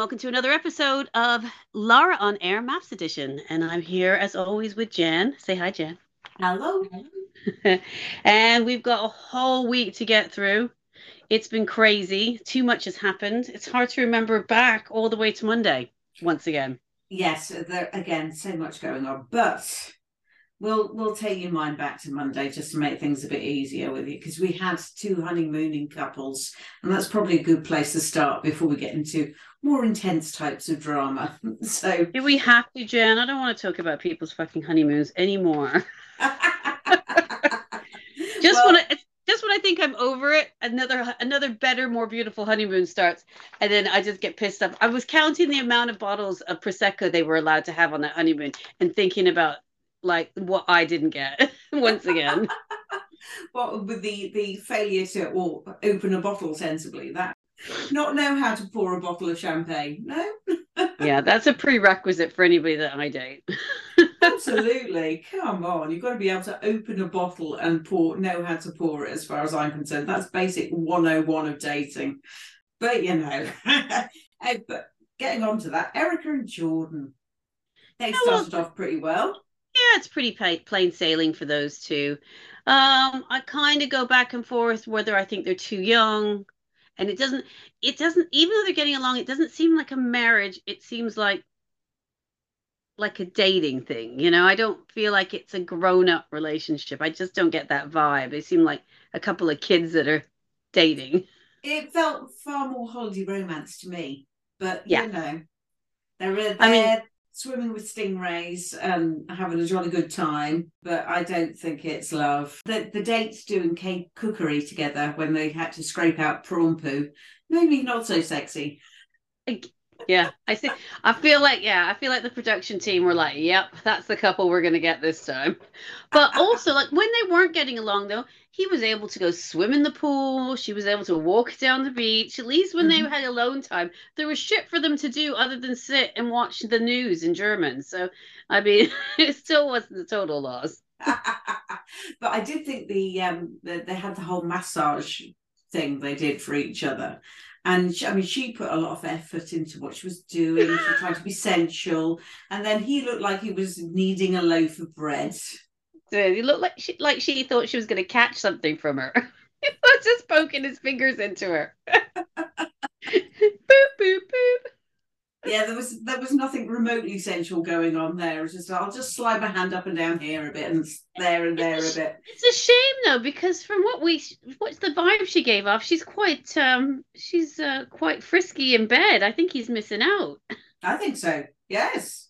welcome to another episode of Lara on Air MAFS Edition. And I'm here as always with Jen. Say hi, Jen. Hello. and we've got a whole week to get through. It's been crazy. Too much has happened. It's hard to remember back all the way to Monday once again. Yes, there again, so much going on. But we'll we'll take your mind back to Monday just to make things a bit easier with you because we had two honeymooning couples, and that's probably a good place to start before we get into more intense types of drama. So Do we have to, Jen? I don't want to talk about people's fucking honeymoons anymore. just Well- when I just when I think I'm over it, another another better, more beautiful honeymoon starts, and then I just get pissed off. I was counting the amount of bottles of prosecco they were allowed to have on that honeymoon, and thinking about like what I didn't get once again. what with the the failure to or open a bottle sensibly that not know how to pour a bottle of champagne no? Yeah, that's a prerequisite for anybody that I date. absolutely. Come on you've got to be able to open a bottle and pour know how to pour it as far as i'm concerned. That's basic 101 of dating. But you know Hey, but getting on to that erica and jordan. They well- started off pretty well. Yeah, it's pretty plain sailing for those two. Um, I kind of go back and forth whether I think they're too young, and it doesn't. It doesn't. Even though they're getting along, it doesn't seem like a marriage. It seems like like a dating thing. You know, I don't feel like it's a grown-up relationship. I just don't get that vibe. They seem like a couple of kids that are dating. it felt far more holiday romance to me but Yeah. you know they're they're I mean- swimming with stingrays and having a jolly good time but i don't think it's love. The the dates doing cake cookery together when they had to scrape out prawn poo maybe not so sexy Yeah, I see. I feel like yeah, I feel like the production team were like, "Yep, that's the couple we're gonna get this time." But also, like when they weren't getting along, though, he was able to go swim in the pool. She was able to walk down the beach. At least when they Mhm. had alone time, there was shit for them to do other than sit and watch the news in German. So, I mean, it still wasn't a total loss. but I did think the um the, they had the whole massage thing they did for each other. And she, I mean, she put a lot of effort into what she was doing. She tried to be sensual, and then he looked like he was needing a loaf of bread. So he looked like she like she thought she was gonna catch something from her. he was just poking his fingers into her. boop boop boop. Yeah, there was there was nothing remotely sensual going on there. It was just I'll just slide my hand up and down here a bit and there and there a bit. It's a shame though, because from what we, what's the vibe she gave off? She's quite, um, she's uh, quite frisky in bed. I think he's missing out. I think so. Yes.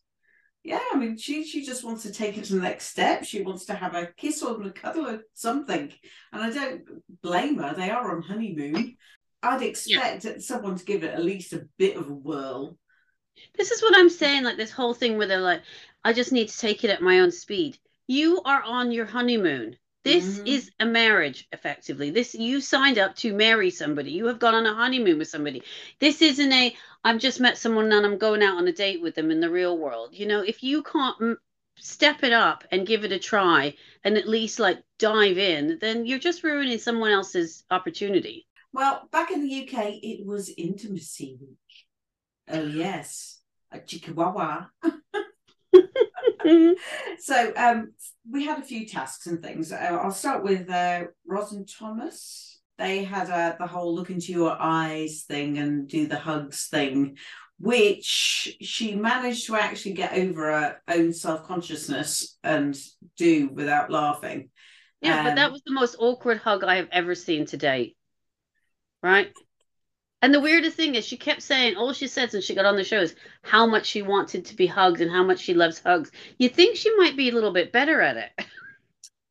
Yeah, I mean, she she just wants to take it to the next step. She wants to have a kiss or a cuddle or something, and I don't blame her. They are on honeymoon. I'd expect someone to give it at least a bit of a whirl. This is what I'm saying. Like this whole thing where they're like, I just need to take it at my own speed. You are on your honeymoon. This Mhm. is a marriage, effectively. This you signed up to marry somebody. You have gone on a honeymoon with somebody. This isn't a I've just met someone and I'm going out on a date with them in the real world. You know, if you can't mm, step it up and give it a try and at least like dive in, then you're just ruining someone else's opportunity. Well, back in the UK, it was intimacy week. Oh yes, a chihuahua. So um, we had a few tasks and things. Uh, I'll start with uh, Ross and Thomas. They had uh, the whole look into your eyes thing and do the hugs thing, which she managed to actually get over her own self consciousness and do without laughing. Yeah, but Um, that was the most awkward hug I have ever seen to date. Right? And the weirdest thing is she kept saying all she said since she got on the show is how much she wanted to be hugged and how much she loves hugs. You think she might be a little bit better at it.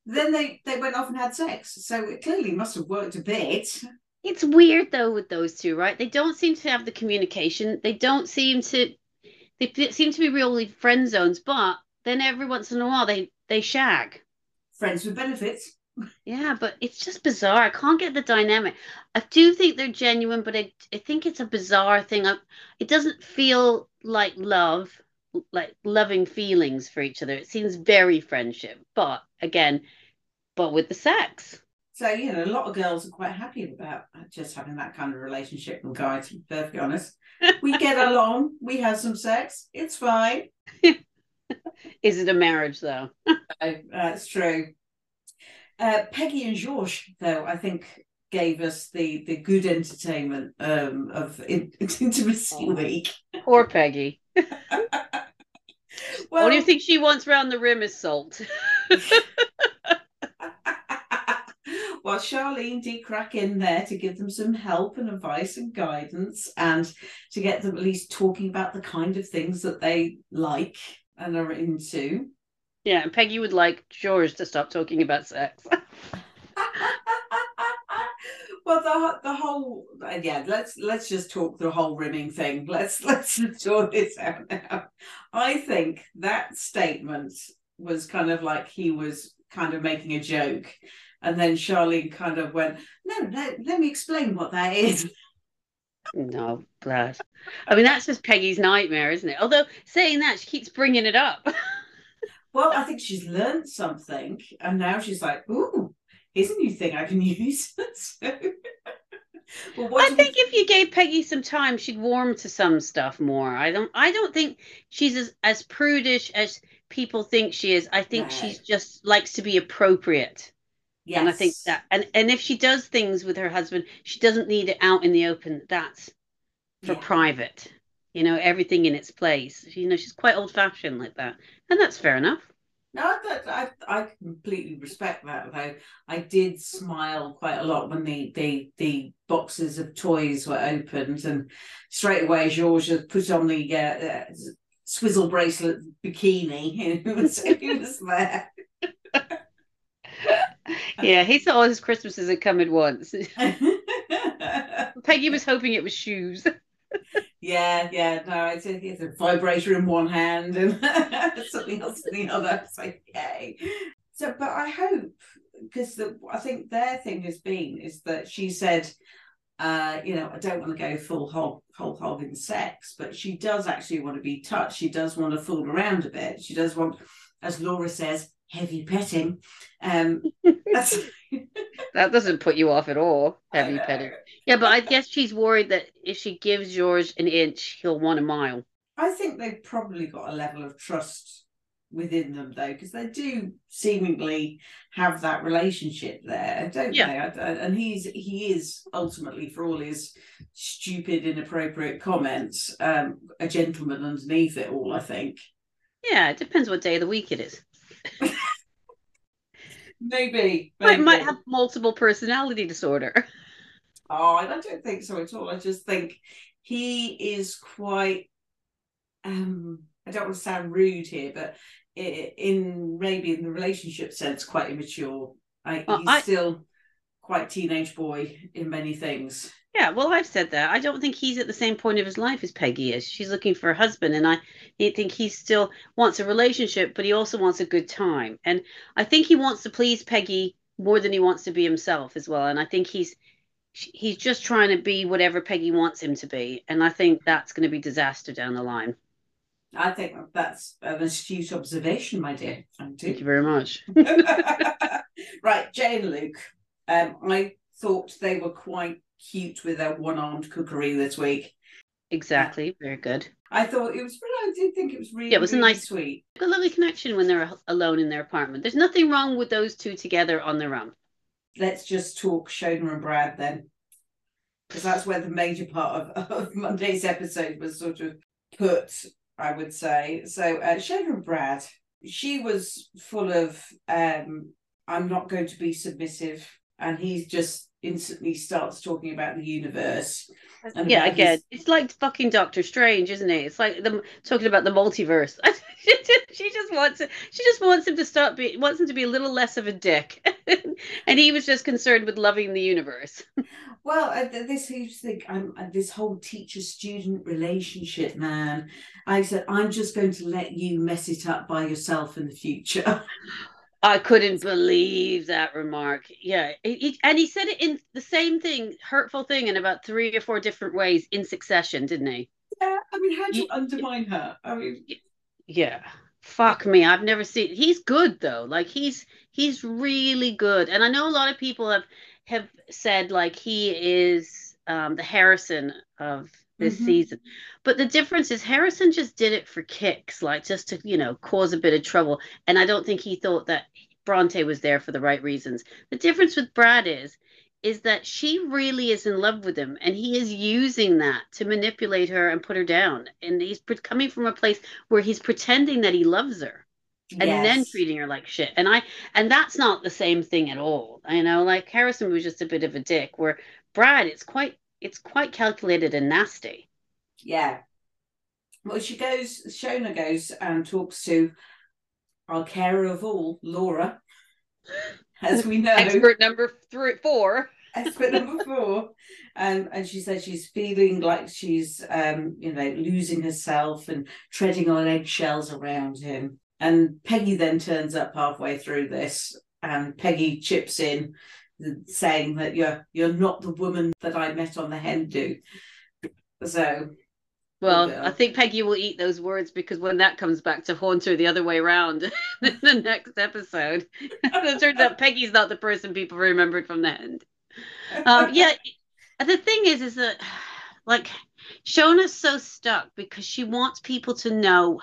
Then they they went off and had sex, so it clearly must have worked a bit. It's weird though with those two, right? They don't seem to have the communication. They don't seem to they seem to be really friend zones, but then every once in a while they they shag. Friends with benefits. Yeah, but it's just bizarre. I can't get the dynamic. I do think they're genuine, but I, I think it's a bizarre thing. I, it doesn't feel like love, like loving feelings for each other. It seems very friendship, but again, but with the sex. So, you know, a lot of girls are quite happy about just having that kind of relationship with guys, to be perfectly honest. We get along, we have some sex, it's fine. Is it a marriage, though? uh, that's true. Uh, Peggy and George, though, I think gave us the the good entertainment um, of in, intimacy oh, week. Poor Peggy. well, what do you think she wants round the rim is salt? well, Charlene did crack in there to give them some help and advice and guidance, and to get them at least talking about the kind of things that they like and are into. Yeah, and Peggy would like George to stop talking about sex. well, the the whole yeah. Let's let's just talk the whole rimming thing. Let's let's sort this out now. I think that statement was kind of like he was kind of making a joke, and then Charlene kind of went, "No, no, let me explain what that is." No, bless. I mean, that's just Peggy's nightmare, isn't it? Although saying that, she keeps bringing it up. Well, I think she's learned something, and now she's like, "Ooh, here's a new thing I can use." so, well, I think if you gave Peggy some time, she'd warm to some stuff more. I don't. I don't think she's as, as prudish as people think she is. I think she just likes to be appropriate. Yes. And I think that and and if she does things with her husband, she doesn't need it out in the open. That's for yeah. private. You know, everything in its place. You know, she's quite old fashioned like that. And that's fair enough. No, I, I, I completely respect that. Though I did smile quite a lot when the the the boxes of toys were opened, and straight away George put on the uh, uh, swizzle bracelet bikini. He was, he was there yeah, he thought all his Christmases had come at once. Peggy was hoping it was shoes. Yeah, yeah, no, it's a, it's a vibrator in one hand and something else in the other. So yay. So, but I hope because I think their thing has been is that she said, uh, you know, I don't want to go full hog, whole hog in sex, but she does actually want to be touched. She does want to fool around a bit. She does want, as Laura says, heavy petting. Um, that doesn't put you off at all, heavy petting. Yeah, but I guess she's worried that if she gives George an inch, he'll want a mile. I think they've probably got a level of trust within them though because they do seemingly have that relationship there don't yeah. they and he's he is ultimately for all his stupid inappropriate comments um a gentleman underneath it all i think yeah it depends what day of the week it is maybe, maybe. I might have multiple personality disorder. Oh, I don't think so at all. I just think he is quite. Um, I don't want to sound rude here, but in maybe in the relationship sense, quite immature. I, well, he's I, still quite teenage boy in many things. Yeah, well, I've said that. I don't think he's at the same point of his life as Peggy is. She's looking for a husband, and I think he still wants a relationship, but he also wants a good time. And I think he wants to please Peggy more than he wants to be himself as well. And I think he's he's just trying to be whatever Peggy wants him to be, and I think that's going to be disaster down the line. I think that's an astute observation, my dear. Thank you Thank you very much. right, Jay and Luke. Um, I thought they were quite cute with their one-armed cookery this week. Exactly, very good. I thought it was. Really I did think it was really. Yeah, it was really a nice, sweet, a lovely connection when they're alone in their apartment. There's nothing wrong with those two together on their own. Let's just talk Shona and Brad then, because that's where the major part of, of Monday's episode was sort of put. I would say so. Uh, Shona and Brad, she was full of. um I'm not going to be submissive, and he's just instantly starts talking about the universe. Yeah, again, his... it's like fucking Doctor Strange, isn't it? It's like them talking about the multiverse. she just wants it. She just wants him to stop. Be, wants him to be a little less of a dick, and he was just concerned with loving the universe. well, uh, this think I'm uh, this whole teacher-student relationship, man. I said I'm just going to let you mess it up by yourself in the future. I couldn't believe that remark. Yeah, he, and he said it in the same thing, hurtful thing, in about three or four different ways in succession, didn't he? Yeah, I mean, how do you, you undermine her? I mean, yeah, fuck me, I've never seen. He's good though. Like he's he's really good, and I know a lot of people have have said like he is um, the Harrison of this mm-hmm. season. But the difference is Harrison just did it for kicks, like just to, you know, cause a bit of trouble. And I don't think he thought that Bronte was there for the right reasons. The difference with Brad is is that she really is in love with him and he is using that to manipulate her and put her down. And he's coming from a place where he's pretending that he loves her and yes. then treating her like shit. And I and that's not the same thing at all. You know, like Harrison was just a bit of a dick where Brad it's quite it's quite calculated and nasty. Yeah. Well, she goes, Shona goes and talks to our carer of all, Laura, as we know. Expert number three, four. Expert number four. Um, and she says she's feeling like she's, um, you know, losing herself and treading on eggshells around him. And Peggy then turns up halfway through this, and Peggy chips in saying that you're you're not the woman that I met on the hen do. So well, I think Peggy will eat those words because when that comes back to haunt her the other way around in the next episode, it turns out Peggy's not the person people remembered from the end. Um, yeah, the thing is, is that like Shona's so stuck because she wants people to know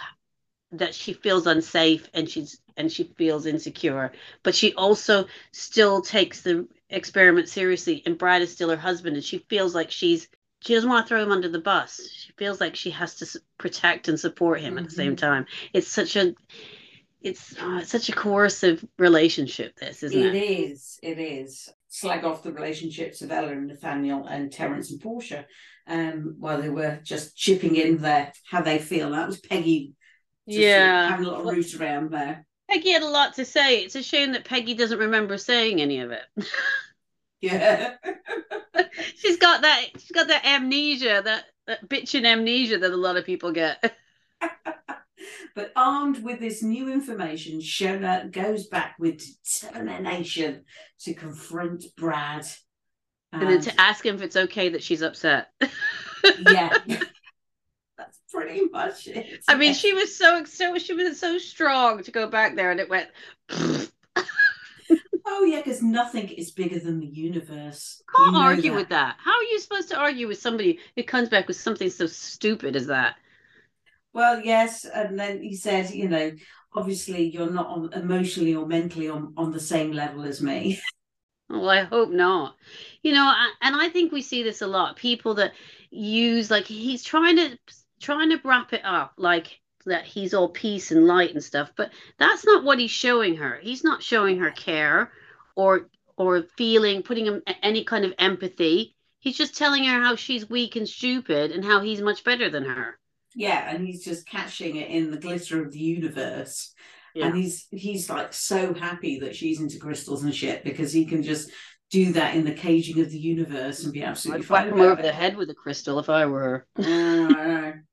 that she feels unsafe and she's and she feels insecure. But she also still takes the experiment seriously and brad is still her husband and she feels like she's she doesn't want to throw him under the bus. She feels like she has to protect and support him mm-hmm. at the same mm-hmm. time. It's such a it's, oh, it's such a coercive relationship this isn't it? It is it is. Slag off the relationships of ella and nathanial and terence and portia um, while they were just chipping in there how they feel. That was peggy yeah. having a lot of root around there Peggy had a lot to say. It's a shame that Peggy doesn't remember saying any of it. yeah. she's got that she's got that amnesia, that, that bitching amnesia that a lot of people get. but armed with this new information, Shona goes back with determination to confront Brad. And, and then to ask him if it's okay that she's upset. yeah pretty much it. I mean, she was so so she was so strong to go back there, and it went. oh yeah, because nothing is bigger than the universe. Can't you argue that. with that. How are you supposed to argue with somebody who comes back with something so stupid as that? Well, yes, and then he said, you know, obviously you're not on, emotionally or mentally on on the same level as me. Well, I hope not. You know, and I think we see this a lot. People that use like he's trying to trying to wrap it up like that he's all peace and light and stuff but that's not what he's showing her. He's not showing her care or or feeling putting him any kind of empathy. He's just telling her how she's weak and stupid and how he's much better than her. Yeah and he's just catching it in the glitter of the universe. Yeah. and he's he's like so happy that she's into crystals and shit because he can just do that in the caging of the universe and be absolutely I'd fine. him over it. the head with a crystal if I were her.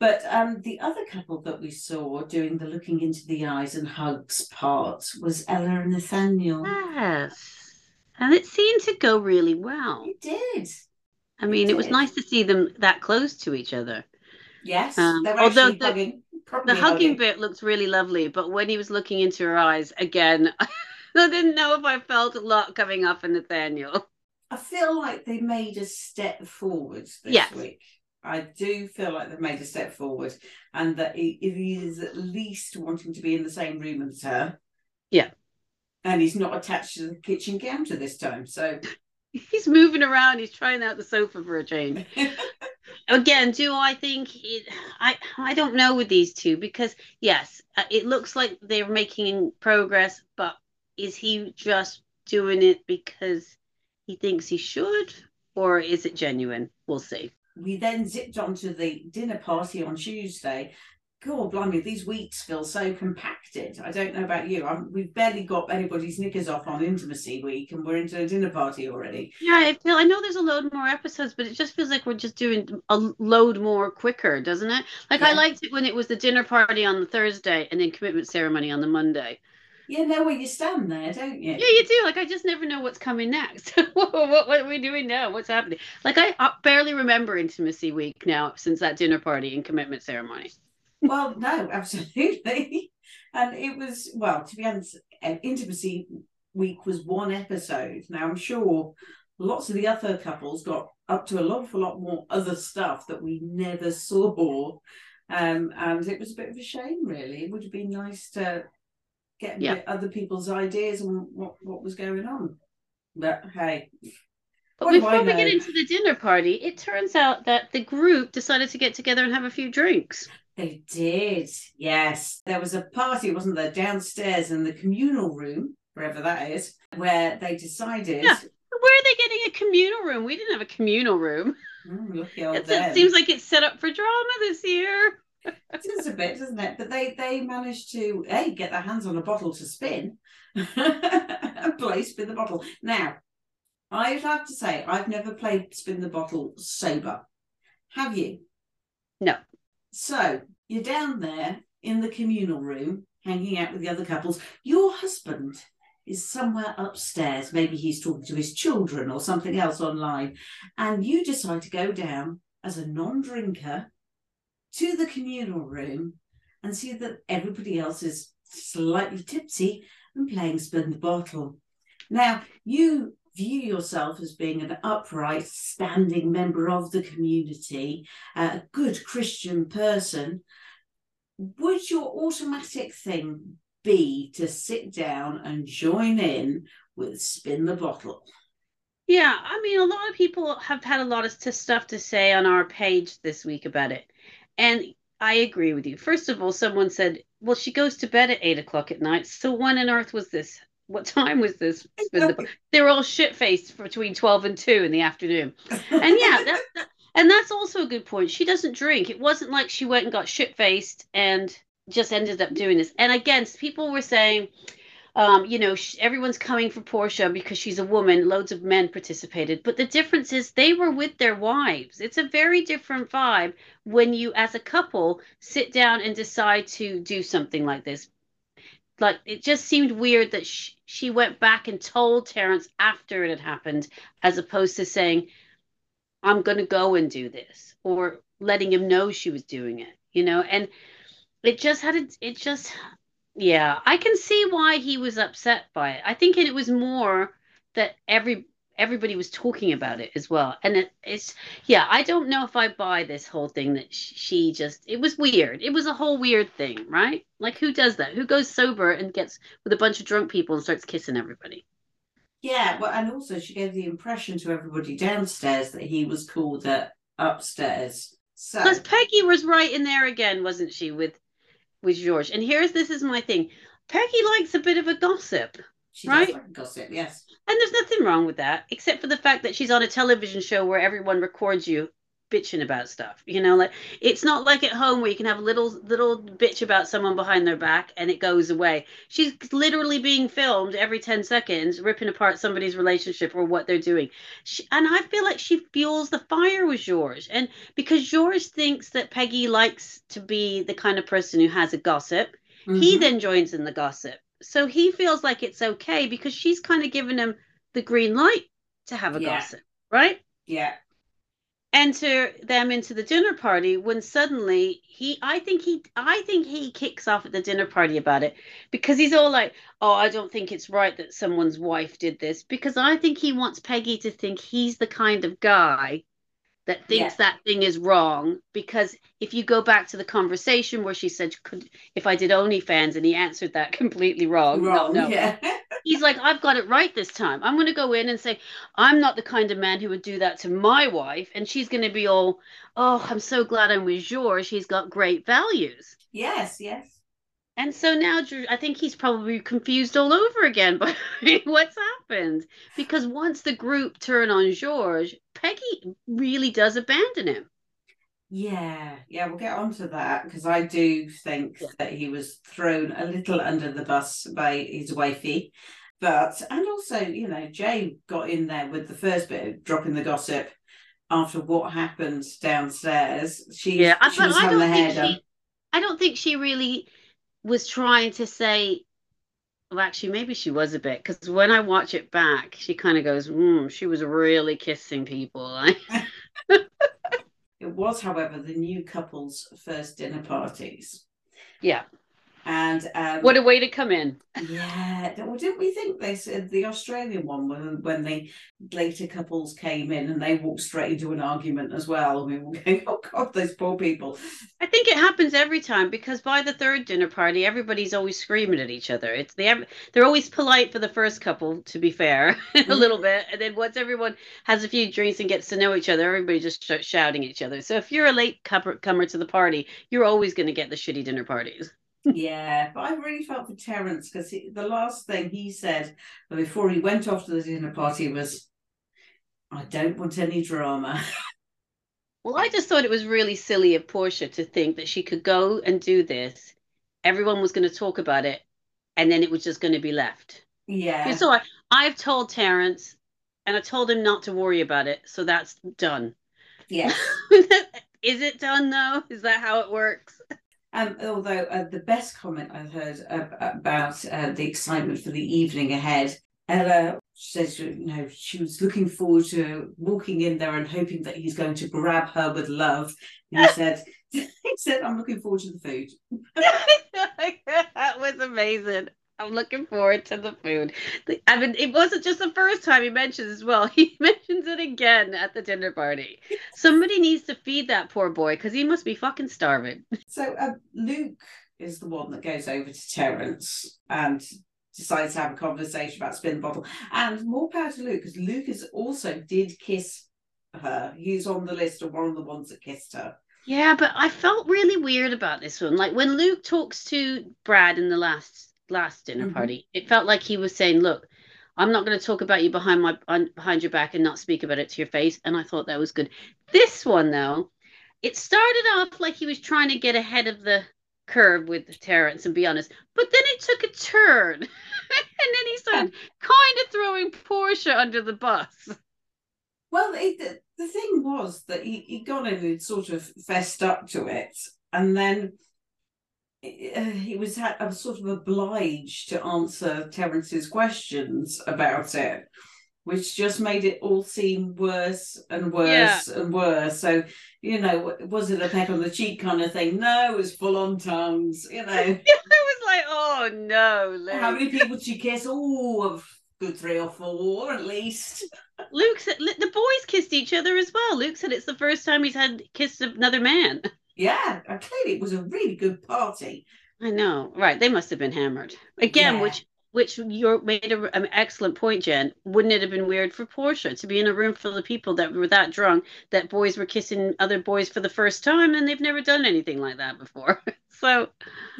But um, the other couple that we saw doing the looking into the eyes and hugs part was Ella and Nathanial. Yes. And it seemed to go really well. It did. I mean, it, it was nice to see them that close to each other. Yes. Um, although the, hugging, the hugging, hugging bit looked really lovely, but when he was looking into her eyes, again, I didn't know if I felt a lot coming off in Nathanial. I feel like they made a step forward this yes. week. I do feel like they've made a step forward and that he, he is at least wanting to be in the same room as her. Yeah. And he's not attached to the kitchen counter this time. So he's moving around. He's trying out the sofa for a change. Again, do I think it? I I don't know with these two because yes, uh, it looks like they're making progress, but is he just doing it because he thinks he should, or is it genuine? We'll see. We then zipped onto the dinner party on Tuesday. God, blimey, these weeks feel so compacted. I don't know about you. I'm, we've barely got anybody's knickers off on intimacy week, and we're into a dinner party already. Yeah, I feel. I know there's a load more episodes, but it just feels like we're just doing a load more quicker, doesn't it? Like yeah. I liked it when it was the dinner party on the Thursday and then commitment ceremony on the Monday you know where you stand there, don't you? Yeah, you do. Like I just never know what's coming next. what, what, what, are we doing now? What's happening? Like I, I barely remember intimacy week now since that dinner party and commitment ceremony. well, no, absolutely. And it was, well, to be honest, Intimacy Week was one episode. Now, I'm sure lots of the other couples got up to a lot, a lot more other stuff that we never saw. Um, and it was a bit of a shame, really. It would have been nice to get yeah. other people's ideas on what, what was going on. But hey. But before we get into the dinner party, it turns out that the group decided to get together and have a few drinks. They did, yes. There was a party, wasn't there, downstairs in the communal room, wherever that is, where they decided. Yeah. Where are they getting a communal room? We didn't have a communal room. Mm, it seems like it's set up for drama this year. It is a bit, doesn't it? But they they managed to a get their hands on a bottle to spin and play spin the bottle. Now, I'd have to say I've never played spin the bottle sober. Have you? No. So you're down there in the communal room, hanging out with the other couples. Your husband is somewhere upstairs. Maybe he's talking to his children or something else online. And you decide to go down as a non drinker to the communal room and see that everybody else is slightly tipsy and playing spin the bottle. Now, you view yourself as being an upright, standing member of the community, a good Christian person, would your automatic thing be to sit down and join in with Spin the Bottle? Yeah, I mean, a lot of people have had a lot of stuff to say on our page this week about it. And I agree with you. First of all, someone said, well, she goes to bed at eight o'clock at night. So when on earth was this? What time was this? they were all shit faced between 12 and 2 in the afternoon. And yeah, that, that, and that's also a good point. She doesn't drink. It wasn't like she went and got shit faced and just ended up doing this. And again, people were saying, um, you know, everyone's coming for Portia because she's a woman. Loads of men participated, but the difference is they were with their wives. It's a very different vibe when you, as a couple, sit down and decide to do something like this. Like it just seemed weird that sh- she went back and told Terence after it had happened, as opposed to saying, "I'm going to go and do this," or letting him know she was doing it. You know, and it just had a, it just yeah, I can see why he was upset by it. I think it was more that every everybody was talking about it as well. And it, it's yeah, I don't know if I buy this whole thing that she just it was weird. It was a whole weird thing, right? Like who does that? Who goes sober and gets with a bunch of drunk people and starts kissing everybody? Yeah, well, and also she gave the impression to everybody downstairs that he was cool that uh, upstairs. So Plus Peggy was right in there again, wasn't she? With with George. And here's this is my thing. Peggy likes a bit of a gossip. She right? Like gossip, yes. And there's nothing wrong with that, except for the fact that she's on a television show where everyone records you bitching about stuff. You know, like it's not like at home where you can have a little little bitch about someone behind their back and it goes away. She's literally being filmed every 10 seconds, ripping apart somebody's relationship or what they're doing. She, and I feel like she fuels the fire with George. And because George thinks that Peggy likes to be the kind of person who has a gossip, mm-hmm. he then joins in the gossip. So he feels like it's okay because she's kind of given him the green light to have a yeah. gossip, right? Yeah enter them into the dinner party when suddenly he i think he i think he kicks off at the dinner party about it because he's all like oh i don't think it's right that someone's wife did this because i think he wants peggy to think he's the kind of guy that thinks yeah. that thing is wrong because if you go back to the conversation where she said could if i did onlyfans and he answered that completely wrong, wrong no, no. yeah he's like, I've got it right this time. I'm going to go in and say, I'm not the kind of man who would do that to my wife. And she's going to be all, oh, I'm so glad I'm with George. He's got great values. Yes, yes. And so now I think he's probably confused all over again by what's happened. Because once the group turn on George, Peggy really does abandon him. Yeah, yeah, we'll get on to that because I do think yeah. that he was thrown a little under the bus by his wifey. But, and also, you know, Jay got in there with the first bit of dropping the gossip after what happened downstairs. She, yeah, she was having the hair done. She, I don't think she really was trying to say, well, actually, maybe she was a bit because when I watch it back, she kind of goes, mm, she was really kissing people. It was, however, the new couple's first dinner parties. Yeah. And um, what a way to come in. Yeah, well, didn't we think they said the Australian one when when the later couples came in and they walked straight into an argument as well, we were going, "Oh God, those poor people." I think it happens every time because by the third dinner party, everybody's always screaming at each other. It's they they're always polite for the first couple, to be fair, a little bit, and then once everyone has a few drinks and gets to know each other, everybody just starts shouting at each other. So if you're a late comer to the party, you're always going to get the shitty dinner parties yeah, but I really felt for Terence because the last thing he said before he went off to the dinner party was, I don't want any drama. Well, I just thought it was really silly of Portia to think that she could go and do this. Everyone was going to talk about it, and then it was just going to be left. Yeah. So I, I've told Terence, and I told him not to worry about it. So that's done. Yeah. Is it done though? Is that how it works? Um, although uh, the best comment I've heard uh, about uh, the excitement for the evening ahead, Ella says, you know, she was looking forward to walking in there and hoping that he's going to grab her with love. And he said, he said, I'm looking forward to the food. that was amazing. I'm looking forward to the food. I mean, it wasn't just the first time he mentions as well. He mentions it again at the dinner party. Somebody needs to feed that poor boy because he must be fucking starving. So uh, Luke is the one that goes over to Terence and decides to have a conversation about spin the bottle. And more power to Luke because Luke is also did kiss her. He's on the list of one of the ones that kissed her. Yeah, but I felt really weird about this one. Like when Luke talks to Brad in the last last dinner mm-hmm. party. It felt like he was saying, "Look, I'm not going to talk about you behind my behind your back and not speak about it to your face." And I thought that was good. This one though, it started off like he was trying to get ahead of the curve with Terrence and be honest, but then it took a turn, and then he started kind of throwing Portia under the bus. Well, it, the, thing was that he, he got in and sort of fessed up to it, and then he was I was sort of obliged to answer Terence's questions about it, which just made it all seem worse and worse yeah. and worse. So, you know, was it a peck on the cheek kind of thing? No, it was full on tongues, you know. it was like, oh no, Luke. How many people did you kiss? Oh, a good three or four at least. Luke said the boys kissed each other as well. Luke said it's the first time he's had kissed another man. Yeah, clearly it was a really good party. I know, right? They must have been hammered again, yeah. which which you made a, an excellent point, Jen. Wouldn't it have been weird for Portia to be in a room full of people that were that drunk that boys were kissing other boys for the first time and they've never done anything like that before? so,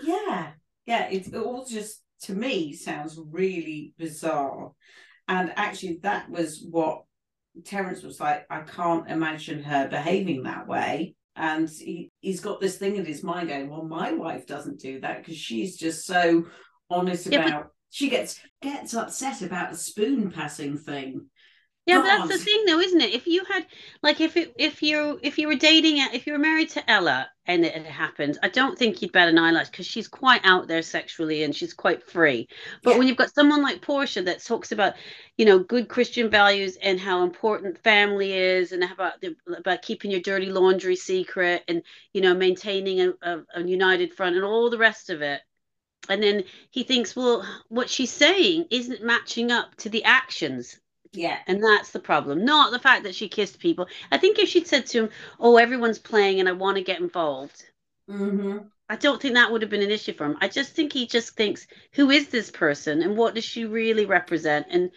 yeah, yeah, it, it all just to me sounds really bizarre, and actually that was what Terence was like. I can't imagine her behaving that way and he, he's got this thing in his mind going well my wife doesn't do that because she's just so honest yeah, about but, she gets gets upset about a spoon passing thing yeah, but that's the thing, though, isn't it? If you had, like, if it, if you, if you were dating, if you were married to Ella and it had happened, I don't think you'd bat an eyelash because she's quite out there sexually and she's quite free. But yeah. when you've got someone like Portia that talks about, you know, good Christian values and how important family is, and about the, about keeping your dirty laundry secret, and you know, maintaining a, a, a united front, and all the rest of it, and then he thinks, well, what she's saying isn't matching up to the actions yeah. And that's the problem. Not the fact that she kissed people. I think if she'd said to him, Oh, everyone's playing and I want to get involved, mm-hmm. I don't think that would have been an issue for him. I just think he just thinks, Who is this person and what does she really represent? And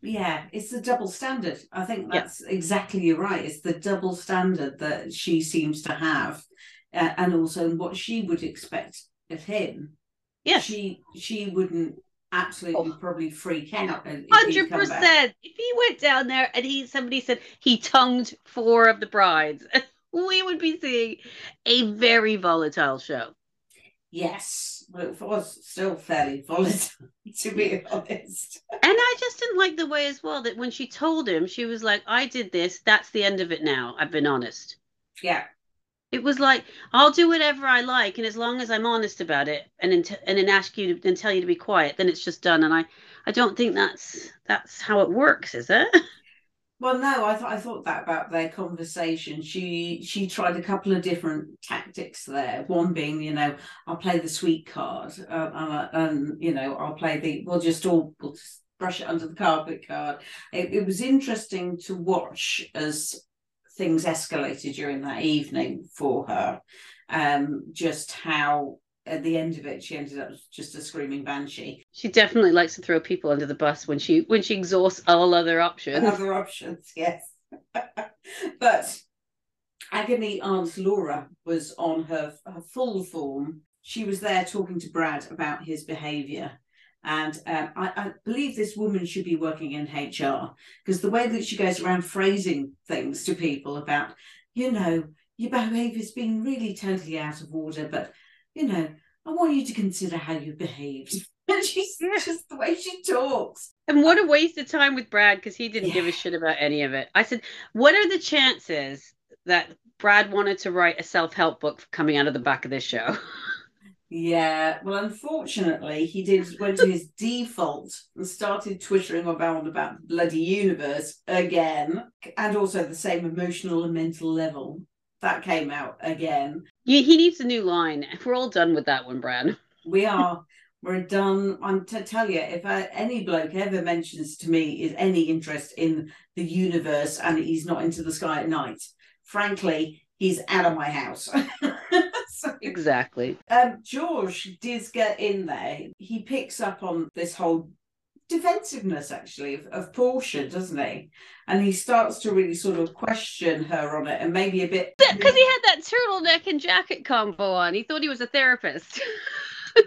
yeah, it's the double standard. I think that's yeah. exactly you're right. It's the double standard that she seems to have, uh, and also what she would expect of him. Yes, she she wouldn't absolutely oh. probably freak out. Hundred percent. If he went down there and he somebody said he tongued four of the brides, we would be seeing a very volatile show. Yes, but it was still fairly volatile, to be honest. And I just didn't like the way as well that when she told him, she was like, "I did this. That's the end of it now. I've been honest." Yeah. It was like I'll do whatever I like, and as long as I'm honest about it, and and then ask you to, and tell you to be quiet, then it's just done. And I I don't think that's that's how it works, is it? Well, no, I thought I thought that about their conversation. She she tried a couple of different tactics there. One being, you know, I'll play the sweet card, uh, and, and you know, I'll play the we'll just all we'll just brush it under the carpet card. It, it was interesting to watch as things escalated during that evening for her. Um, just how at the end of it, she ended up just a screaming banshee. She definitely likes to throw people under the bus when she when she exhausts all other options. Other options, yes. but Agony Aunt Laura was on her, her full form. She was there talking to Brad about his behaviour. And um, I, I, believe this woman should be working in HR because the way that she goes around phrasing things to people about, you know, your behaviour's been really totally out of order, but you know, I want you to consider how you behaved. And she's just the way she talks. And what a waste of time with Brad because he didn't yeah. give a shit about any of it. I said, What are the chances that Brad wanted to write a self help book coming out of the back of this show? Yeah, well, unfortunately, he did went to his default and started twittering around about the bloody universe again, and also the same emotional and mental level that came out again. Yeah, he needs a new line. We're all done with that one, Brad. We are. We're done. I'm to tell you, if I, any bloke ever mentions to me is any interest in the universe and he's not into the sky at night, frankly, he's out of my house. so, exactly. Um, George did get in there. He picks up on this whole defensiveness actually of, of Portia, doesn't he? And he starts to really sort of question her on it and maybe a bit because he had that turtleneck and jacket combo on. He thought he was a therapist.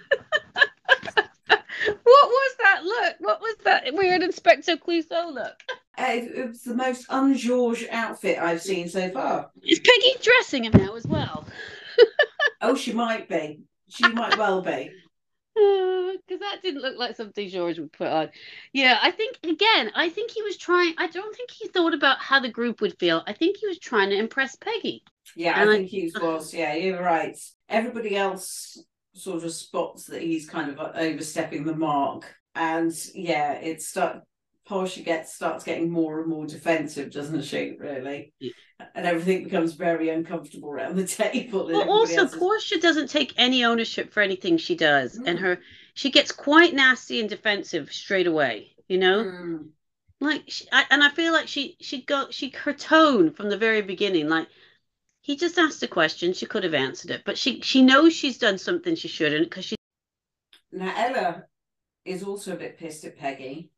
what was that look? What was that weird Inspector Clouseau look? Uh, it, it was the most un-George outfit I've seen so far. Is Peggy dressing him now as well? Oh, she might be. She might well be because that didn't look like something George would put on. Yeah, I think again, I think he was trying. I don't think he thought about how the group would feel. I think he was trying to impress Peggy. Yeah, and I think I, he was. Yeah, you're right. Everybody else sort of spots that he's kind of overstepping the mark, and yeah, it start Portia gets starts getting more and more defensive, doesn't she? Really, yeah. and everything becomes very uncomfortable around the table. Well, also is... Portia doesn't take any ownership for anything she does, mm. and her she gets quite nasty and defensive straight away. You know, mm. like, she, I, and I feel like she she got she her tone from the very beginning, like. He just asked a question. She could have answered it, but she she knows she's done something she shouldn't because she. Now Ella is also a bit pissed at Peggy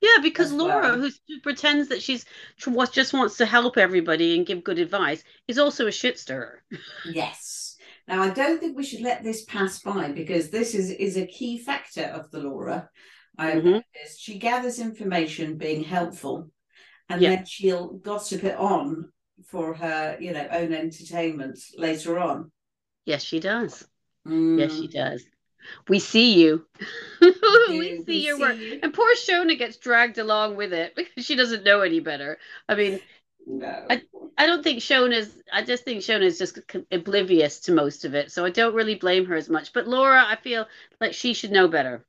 yeah, because Laura, who pretends that she's what just wants to help everybody and give good advice, is also a shit stirrer. yes. Now, I don't think we should let this pass by because this is is a key factor of the Laura. Mm-hmm. She gathers information being helpful, and yeah. then she'll gossip it on for her, you know, own entertainment later on. Yes, she does. Mm. Yes, she does. We see you. we, see we your see work. You. And poor Shona gets dragged along with it because she doesn't know any better. I mean, no. I, I don't think Shona's, I just think Shona's just oblivious to most of it. So I don't really blame her as much. But Laura, I feel like she should know better.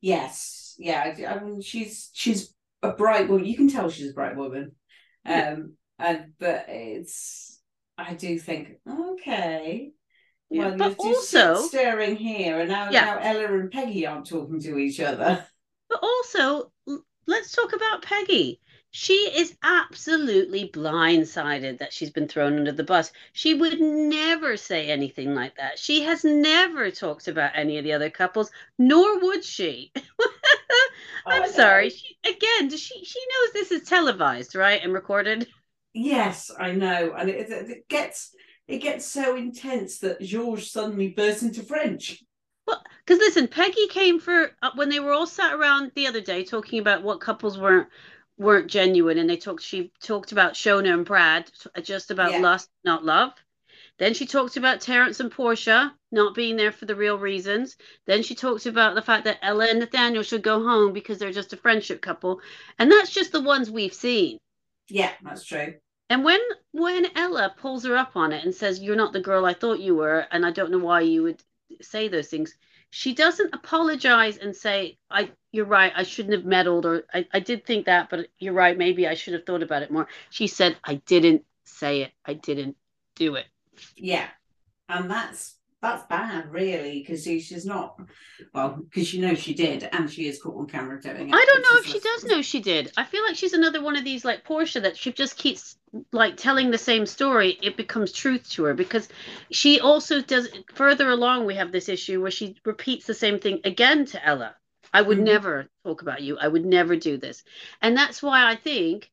Yes. Yeah. I mean, she's, she's a bright woman. You can tell she's a bright woman. Um, and, but it's, I do think, okay, yeah, well, but also staring here, and now, yeah. now Ella and Peggy aren't talking to each other. But also, let's talk about Peggy. She is absolutely blindsided that she's been thrown under the bus. She would never say anything like that. She has never talked about any of the other couples, nor would she. I'm oh, sorry. She, again, does she she knows this is televised, right, and recorded. Yes, I know, and it, it gets it gets so intense that Georges suddenly bursts into French. Well, because listen, Peggy came for uh, when they were all sat around the other day talking about what couples weren't weren't genuine, and they talked. She talked about Shona and Brad, just about yeah. lust, not love. Then she talked about Terence and Portia not being there for the real reasons. Then she talked about the fact that Ella and Nathanial should go home because they're just a friendship couple, and that's just the ones we've seen. Yeah, that's true. And when when Ella pulls her up on it and says, "You're not the girl I thought you were," and I don't know why you would say those things, she doesn't apologize and say, I you're right, I shouldn't have meddled, or I, I did think that, but you're right, maybe I should have thought about it more. She said, I didn't say it, I didn't do it. Yeah. And that's that's bad, really, because she's not well, because you know she did, and she is caught on camera doing it. I don't know if she does know she did. I feel like she's another one of these like Portia that she just keeps like telling the same story. It becomes truth to her because she also does further along. We have this issue where she repeats the same thing again to Ella. I would Mhm. never talk about you. I would never do this, and that's why I think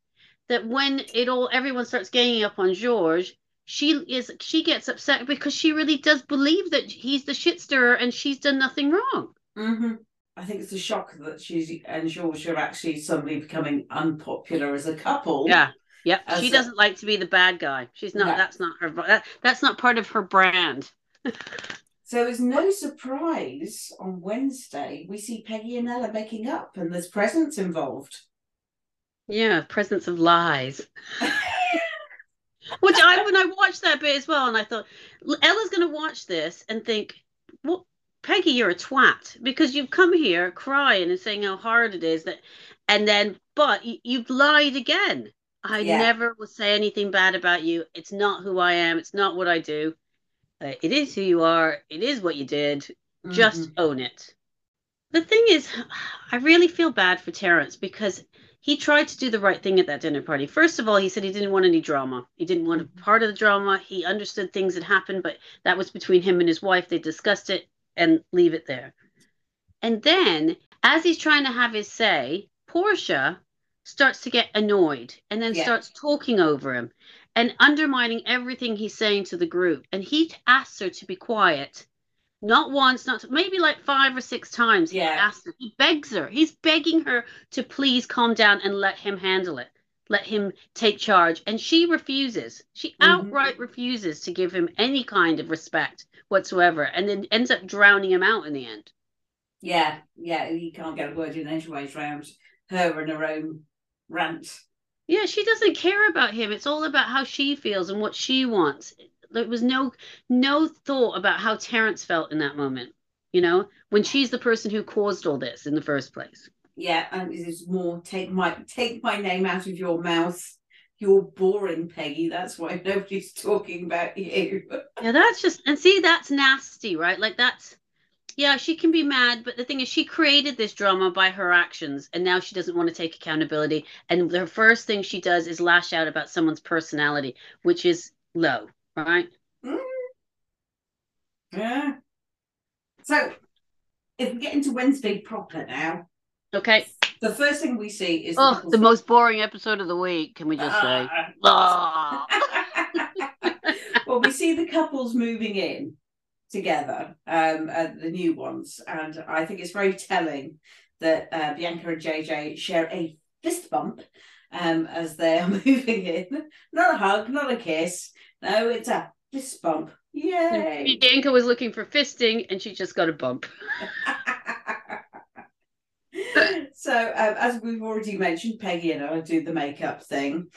that when it all everyone starts ganging up on George. She is she gets upset because she really does believe that he's the shit stirrer and she's done nothing wrong. Mhm. I think it's a shock that she's and George are actually suddenly becoming unpopular as a couple. Yeah. Yep. As she a- doesn't like to be the bad guy. She's not. No. That's not her. That, that's not part of her brand. So it's no surprise on Wednesday we see Peggy and Ella making up and there's presents involved. Yeah. Presence of lies. Which I when I watched that bit as well, and I thought Ella's going to watch this and think, "What, Peggy, you're a twat because you've come here crying and saying how hard it is that, and then but you, you've lied again. I Yeah. never will say anything bad about you. It's not who I am. It's not what I do. Uh, it is who you are. It is what you did. Just Mhm. own it. The thing is, I really feel bad for Terence because he tried to do the right thing at that dinner party. First of all, he said he didn't want any drama. He didn't want a mm-hmm. part of the drama. He understood things had happened, but that was between him and his wife. They discussed it and leave it there. And then, as he's trying to have his say, Portia starts to get annoyed and then Yeah. starts talking over him and undermining everything he's saying to the group. And he asks her to be quiet. Not once, not maybe like five or six times. Yeah. He asks her, he begs her. He's begging her to please calm down and let him handle it. Let him take charge. And she refuses. She Mhm. outright refuses to give him any kind of respect whatsoever. And then ends up drowning him out in the end. Yeah, yeah, he can't get a word in edgeways round her and her own rant. Yeah, she doesn't care about him. It's all about how she feels and what she wants. There was no no thought about how Terence felt in that moment. You know, when she's the person who caused all this in the first place. Yeah, and it is more take my take my name out of your mouth. You're boring, Peggy. That's why nobody's talking about you. Yeah, that's just and see that's nasty, right? Like that's yeah, she can be mad, but the thing is she created this drama by her actions and now she doesn't want to take accountability and the first thing she does is lash out about someone's personality, which is low, right? Yeah. So, if we get into Wednesday proper now, Okay. the first thing we see is Oh, couples- the most boring episode of the week, can we just say? Ah. Ah. well, we see the couples moving in together, um, uh, the new ones, and I think it's very telling that uh, Bianca and JJ share a fist bump um, as they are moving in. Not a hug, not a kiss. No, it's a fist bump. Yay! Bianca was looking for fisting and she just got a bump. so, um, as we've already mentioned, Peggy and I do the makeup thing,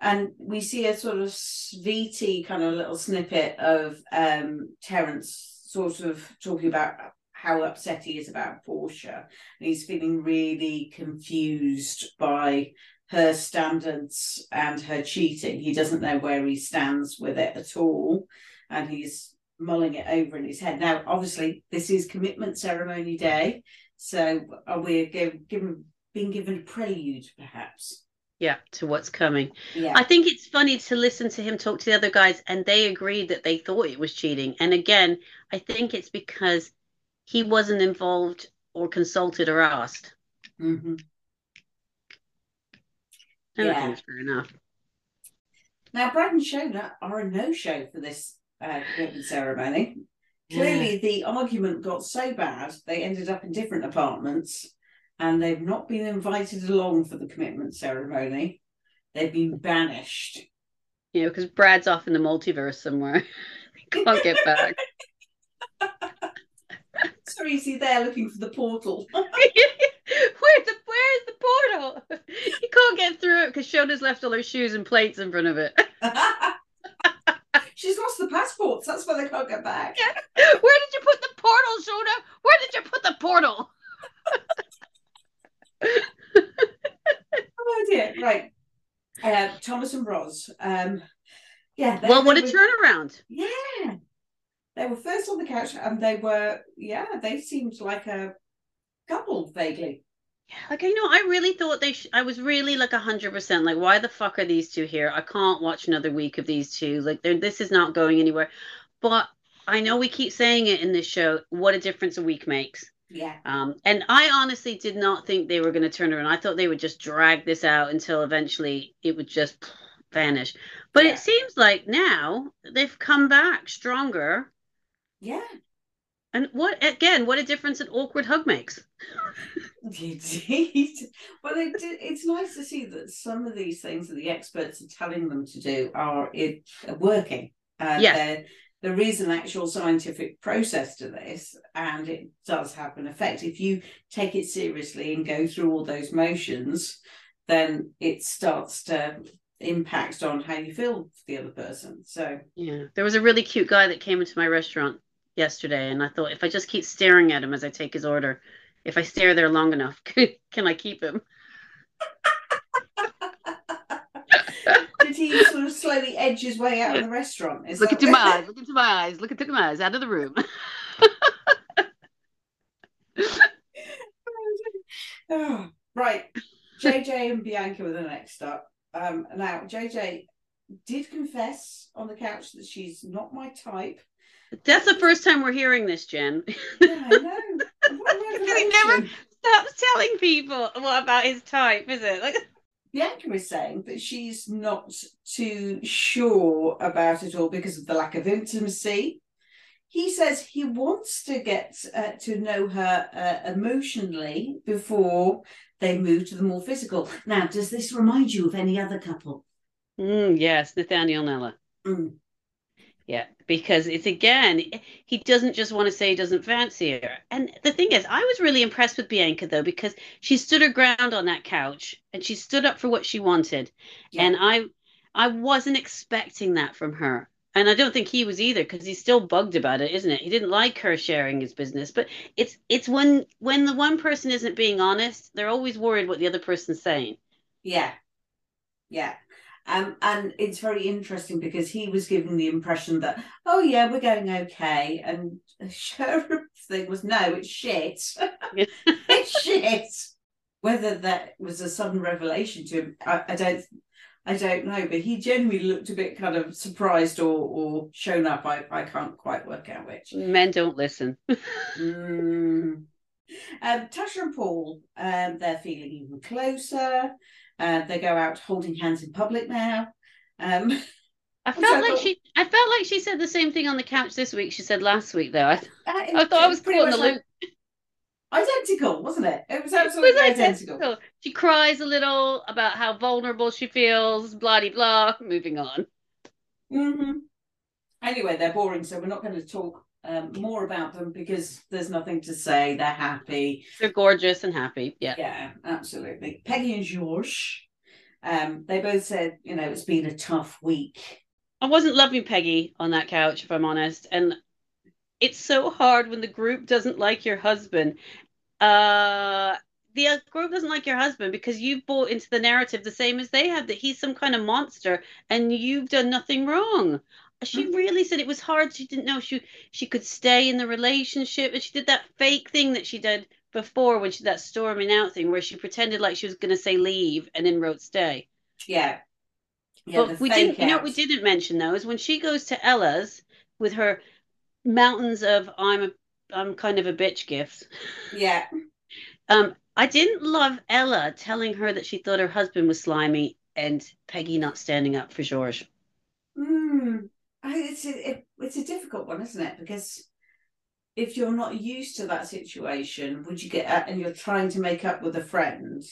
and we see a sort of sweetie kind of little snippet of um, Terence sort of talking about how upset he is about Portia, and he's feeling really confused by her standards and her cheating. He doesn't know where he stands with it at all, and he's mulling it over in his head. Now, obviously, this is commitment ceremony day. So are we give, given being given a prelude, perhaps? Yeah, to what's coming. Yeah. I think it's funny to listen to him talk to the other guys and they agreed that they thought it was cheating. And again, I think it's because he wasn't involved or consulted or asked. hmm I Yeah. fair enough. Now, Brad and Shona are a no-show for this uh, commitment ceremony. Clearly, the argument got so bad they ended up in different apartments, and they've not been invited along for the commitment ceremony. They've been banished. You know, because Brad's off in the multiverse somewhere. he can't get back. So he there looking for the portal? where's the portal? You can't get through it because Shona's left all her shoes and plates in front of it. She's lost the passports. That's why they can't get back. Where did you put the portal, Shona? Where did you put the portal. oh dear. Right. Uh, Thomas and Roz. Um, yeah. They, well, what a were, turnaround. Yeah. They were first on the couch and they were, yeah, they seemed like a couple vaguely. Yeah, like you know, I really thought they. Sh- I was really like a hundred percent like, why the fuck are these two here? I can't watch another week of these two. Like, this is not going anywhere. But I know we keep saying it in this show. What a difference a week makes. Yeah. Um, and I honestly did not think they were going to turn around. I thought they would just drag this out until eventually it would just vanish. But yeah. it seems like now they've come back stronger. Yeah. And what again? What a difference an awkward hug makes. Indeed. Well, it, it's nice to see that some of these things that the experts are telling them to do are it working. Uh, yes there is an actual scientific process to this and it does have an effect if you take it seriously and go through all those motions then it starts to impact on how you feel for the other person so yeah there was a really cute guy that came into my restaurant yesterday and i thought if i just keep staring at him as i take his order if i stare there long enough can i keep him did he sort of slowly edge his way out of the restaurant? Is look into my eyes. Look into my eyes. Look into my eyes. Out of the room. oh, right. JJ and Bianca were the next up. Um, now, JJ did confess on the couch that she's not my type. That's the first time we're hearing this, Jen. Yeah, I know. he never stops telling people what about his type, is it? Like Bianca is saying that she's not too sure about it all because of the lack of intimacy. He says he wants to get uh, to know her uh, emotionally before they move to the more physical. Now, does this remind you of any other couple? Mm, yes, Nathanial Nella. Mm. Yeah, because it's again, he doesn't just want to say he doesn't fancy her. And the thing is, I was really impressed with Bianca though, because she stood her ground on that couch and she stood up for what she wanted. Yeah. And I I wasn't expecting that from her. And I don't think he was either, because he's still bugged about it, isn't it? He didn't like her sharing his business. But it's it's when when the one person isn't being honest, they're always worried what the other person's saying. Yeah. Yeah. Um, and it's very interesting because he was giving the impression that, oh yeah, we're going okay, and the thing was, no, it's shit. it's shit. Whether that was a sudden revelation to him, I, I, don't, I don't know. But he genuinely looked a bit kind of surprised or or shown up. I I can't quite work out which. Men don't listen. mm. Um, Tasha and Paul, um, they're feeling even closer. Uh, they go out holding hands in public now. Um, I felt like she. I felt like she said the same thing on the couch this week. She said last week, though. I, uh, I thought I was caught in the loop. identical, wasn't it? It was absolutely it was identical. identical. She cries a little about how vulnerable she feels. Blah blah. Moving on. Mm-hmm. Anyway, they're boring, so we're not going to talk um, more about them because there's nothing to say. They're happy. They're gorgeous and happy. Yeah. Yeah, absolutely. Peggy and George, um, they both said, you know, it's been a tough week. I wasn't loving Peggy on that couch, if I'm honest. And it's so hard when the group doesn't like your husband. Uh, the group doesn't like your husband because you've bought into the narrative the same as they have that he's some kind of monster and you've done nothing wrong she mm. really said it was hard. She didn't know she she could stay in the relationship, and she did that fake thing that she did before when she that storming out thing where she pretended like she was going to say leave and then wrote stay. Yeah. Yeah, but we didn't. Out. You know what we didn't mention though is when she goes to Ella's with her mountains of I'm a I'm kind of a bitch gifts. Yeah. Um, I didn't love Ella telling her that she thought her husband was slimy and Peggy not standing up for George. Hmm it's a, it, it's a difficult one, isn't it? Because if you're not used to that situation, would you get and you're trying to make up with a friend?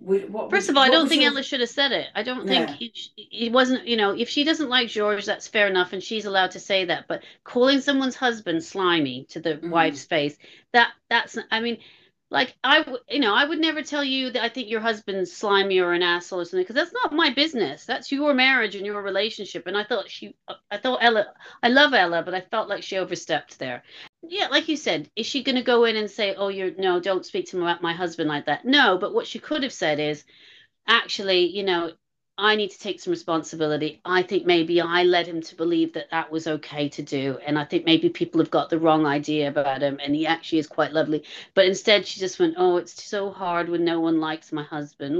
Would, what, First of all, I don't think your... Ella should have said it. I don't yeah. think it wasn't. You know, if she doesn't like George, that's fair enough, and she's allowed to say that. But calling someone's husband slimy to the mm-hmm. wife's face, that that's. I mean, like I, you know, I would never tell you that I think your husband's slimy or an asshole or something because that's not my business. That's your marriage and your relationship. And I thought she, I thought Ella, I love Ella, but I felt like she overstepped there. yeah, like you said, is she going to go in and say, "Oh, you're no, don't speak to my, my husband like that"? No, but what she could have said is, actually, you know, I need to take some responsibility. I think maybe I led him to believe that that was okay to do, and I think maybe people have got the wrong idea about him, and he actually is quite lovely. But instead, she just went, "Oh, it's so hard when no one likes my husband."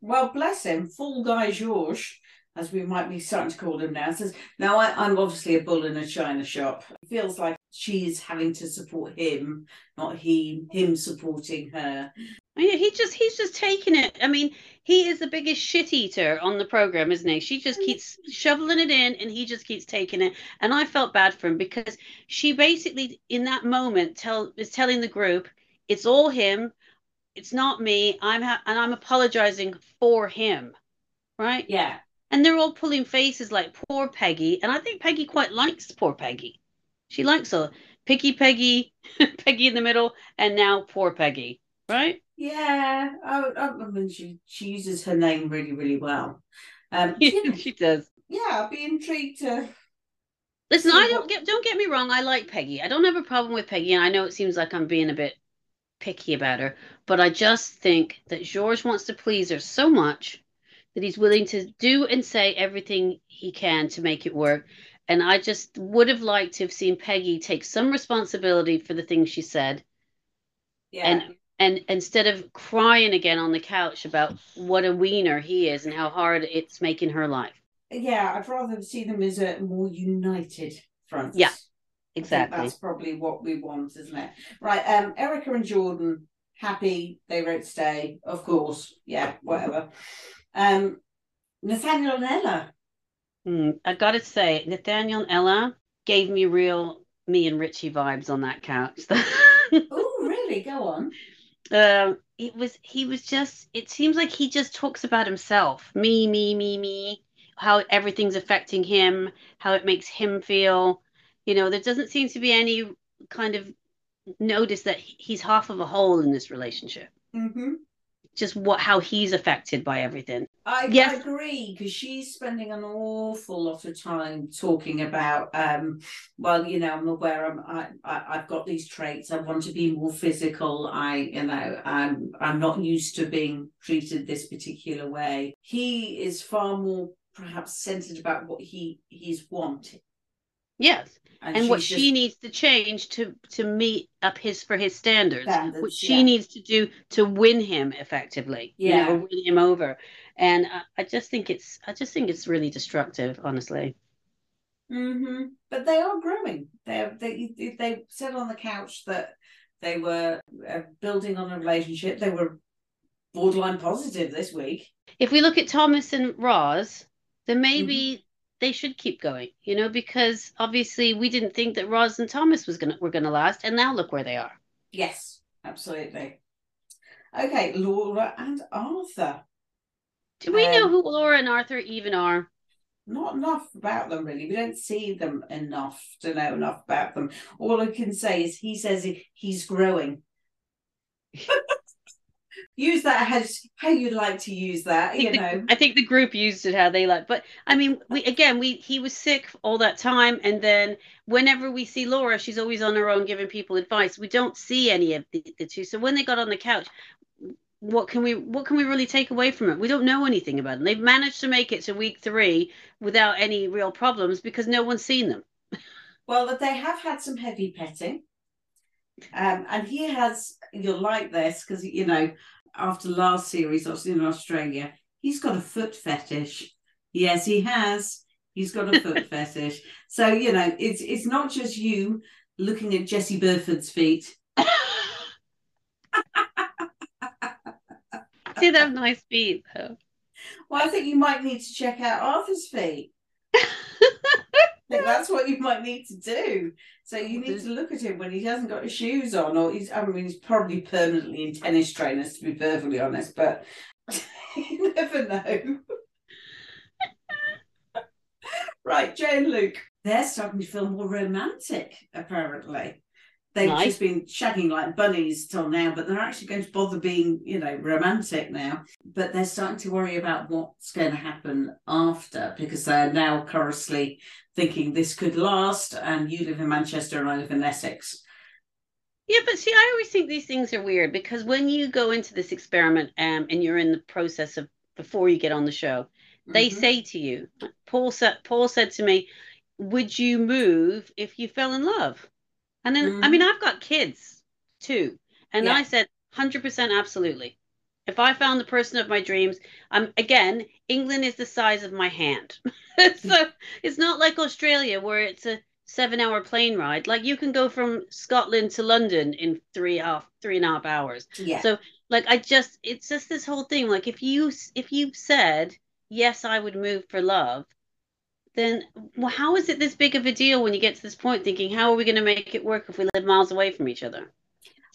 Well, bless him, full guy George as we might be starting to call him now, says, Now I, am obviously a bull in a china shop. It feels like she's having to support him, not he him supporting her. Oh, yeah, he just he's just taking it. I mean, he is the biggest shit eater on the program, isn't he? She just mm. keeps shoveling it in and he just keeps taking it. And I felt bad for him because she basically in that moment tell is telling the group, it's all him, it's not me. I'm ha- and I'm apologizing for him. Right? Yeah. And they're all pulling faces like poor Peggy. And I think Peggy quite likes poor Peggy. She likes her. Picky Peggy, Peggy in the middle, and now poor Peggy, right? Yeah, I, I mean, she, she uses her name really, really well. Um, she does. Yeah, I'd be intrigued to. Listen, I don't get don't get me wrong. I like Peggy. I don't have a problem with Peggy, and I know it seems like I'm being a bit picky about her, but I just think that George wants to please her so much that he's willing to do and say everything he can to make it work. And I just would have liked to have seen Peggy take some responsibility for the things she said. Yeah. And and instead of crying again on the couch about what a wiener he is and how hard it's making her life. Yeah, I'd rather see them as a more united front. Yeah, exactly. That's probably what we want, isn't it? Right. Um, Erica and Jordan happy they wrote stay, of course. Yeah, whatever. Um, Nathanial and Ella. Mm, I got to say, Nathanial and Ella gave me real me and Richie vibes on that couch. oh, really? Go on. Um, it was he was just. It seems like he just talks about himself, me, me, me, me. How everything's affecting him, how it makes him feel. You know, there doesn't seem to be any kind of notice that he's half of a whole in this relationship. Mm-hmm just what how he's affected by everything. I, yes. I agree because she's spending an awful lot of time talking about, um, well, you know, I'm aware I'm, I, I have got these traits. I want to be more physical. I, you know, I'm I'm not used to being treated this particular way. He is far more perhaps centered about what he he's wanting. Yes. And, and what just, she needs to change to to meet up his for his standards, standards what she yeah. needs to do to win him effectively yeah you know, win him over. And I, I, just think it's i just think it's really destructive honestly. Mm-hmm. but they are growing. They they they said on the couch that they were uh, building on a relationship. They were borderline positive this week. If we look at thomas and roz then maybe mm-hmm they should keep going, you know, because obviously we didn't think that Roz and Thomas was gonna were gonna last, and now look where they are. Yes, absolutely. Okay, Laura and Arthur. Do we um, know who Laura and Arthur even are? Not enough about them, really. We don't see them enough to know enough about them. All I can say is he says he's growing. use that as how you'd like to use that you know. I think the group used it how they like but i mean we again we he was sick all that time and then whenever we see laura she's always on her own giving people advice. We don't see any of the, the two so when they got on the couch what can we what can we really take away from it? We don't know anything about them. They've managed to make it to week three without any real problems because no one's seen them. Well that they have had some heavy petting um, and he has you'll like this because you know after last series I was in Australia, he's got a foot fetish. Yes, he has. He's got a foot fetish. So, you know, it's it's not just you looking at Jesse Burford's feet. did have nice feet though. Well, I think you might need to check out Arthur's feet. think that's what you might need to do. So you need to look at him when he hasn't got his shoes on, or he's, I mean, he's probably permanently in tennis trainers, to be perfectly honest, but you never know. right, Jay and Luke, they're starting to feel more romantic, apparently. They've Nice. just been shagging like bunnies till now, but they're actually going to bother being, you know, romantic now. But they're starting to worry about what's going to happen after because they're now currently thinking this could last. And you live in Manchester and I live in Essex. Yeah, but see, I always think these things are weird because when you go into this experiment um, and you're in the process of before you get on the show, they Mhm. say to you, Paul said, Paul said to me, "Would you move if you fell in love?" And then, I mean, I've got kids too, and Yeah. I said, "100 percent, absolutely." If I found the person of my dreams, um, again, England is the size of my hand, so it's not like Australia where it's a seven-hour plane ride. Like you can go from Scotland to London in three half three and a half hours. yeah. So like I just it's just this whole thing like if you if you said yes I would move for love then well, how is it this big of a deal when you get to this point thinking how are we going to make it work if we live miles away from each other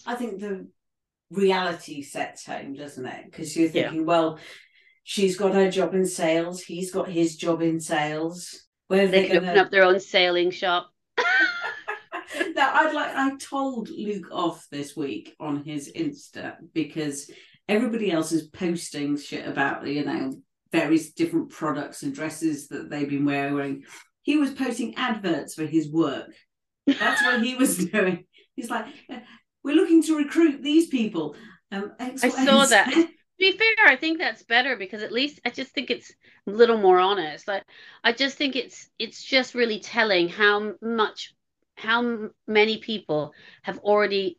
I think the reality sets home, doesn't it? Because you're Yeah. thinking, well, she's got her job in sales, he's got his job in sales. Where are they they, could going open up their own sailing shop now I'd like I told Luke off this week on his Insta because everybody else is posting shit about you know various different products and dresses that they've been wearing. He was posting adverts for his work. That's what he was doing. He's like, we're looking to recruit these people. Um, X, I Y, saw that. to be fair I think that's better because at least I just think it's a little more honest like I just think it's it's just really telling how much how many people have already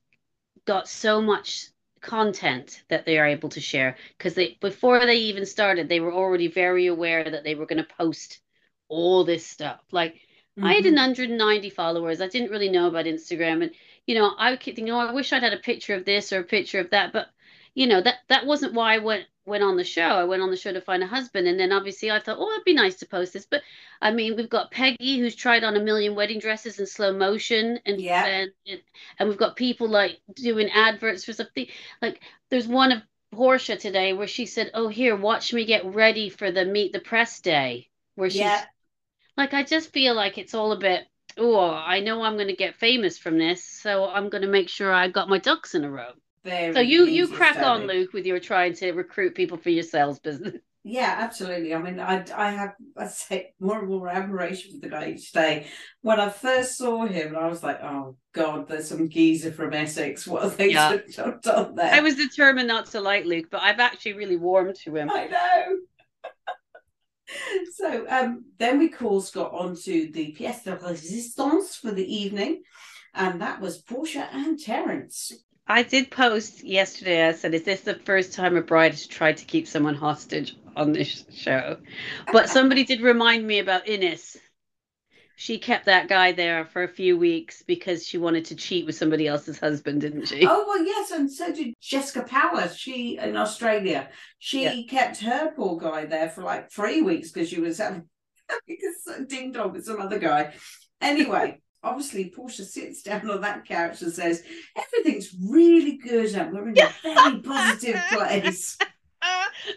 got so much content that they are able to share. Because they before they even started they were already very aware that they were going to post all this stuff. Like I had Mhm. 190 followers. I didn't really know about Instagram. And you know I keep thinking oh I wish I'd had a picture of this or a picture of that but you know that that wasn't why I went went on the show I went on the show to find a husband and then obviously I thought oh it'd be nice to post this but I mean we've got Peggy who's tried on a million wedding dresses in slow motion and Yeah. and, and we've got people like doing adverts for something like there's one of Portia today where she said, "Oh, here, watch me get ready for the meet the press day." Where she's Yeah. like, I just feel like it's all a bit. Oh, I know I'm going to get famous from this, so I'm going to make sure I got my ducks in a row. Very So you you crack on. Luke, with your trying to recruit people for your sales business. Yeah, absolutely. I mean, I I have I say more and more admiration for the guy each day. When I first saw him, I was like, oh God, there's some geezer from Essex. What have they Yeah. done there? I was determined not to like Luke, but I've actually really warmed to him. I know. so um, then we called Scott onto the pièce de résistance for the evening, and that was Portia and Terence. I did post yesterday. I said, "Is this the first time a bride has tried to keep someone hostage on this show?" But somebody did remind me about Ines. She kept that guy there for a few weeks because she wanted to cheat with somebody else's husband, didn't she? Oh well, yes, and so did Jessika Power. She in Australia, she Yeah. kept her poor guy there for like three weeks because she was having a uh, ding dong with some other guy. Anyway, obviously Portia sits down on that couch and says, "Everything's really good, and we're in a very positive place."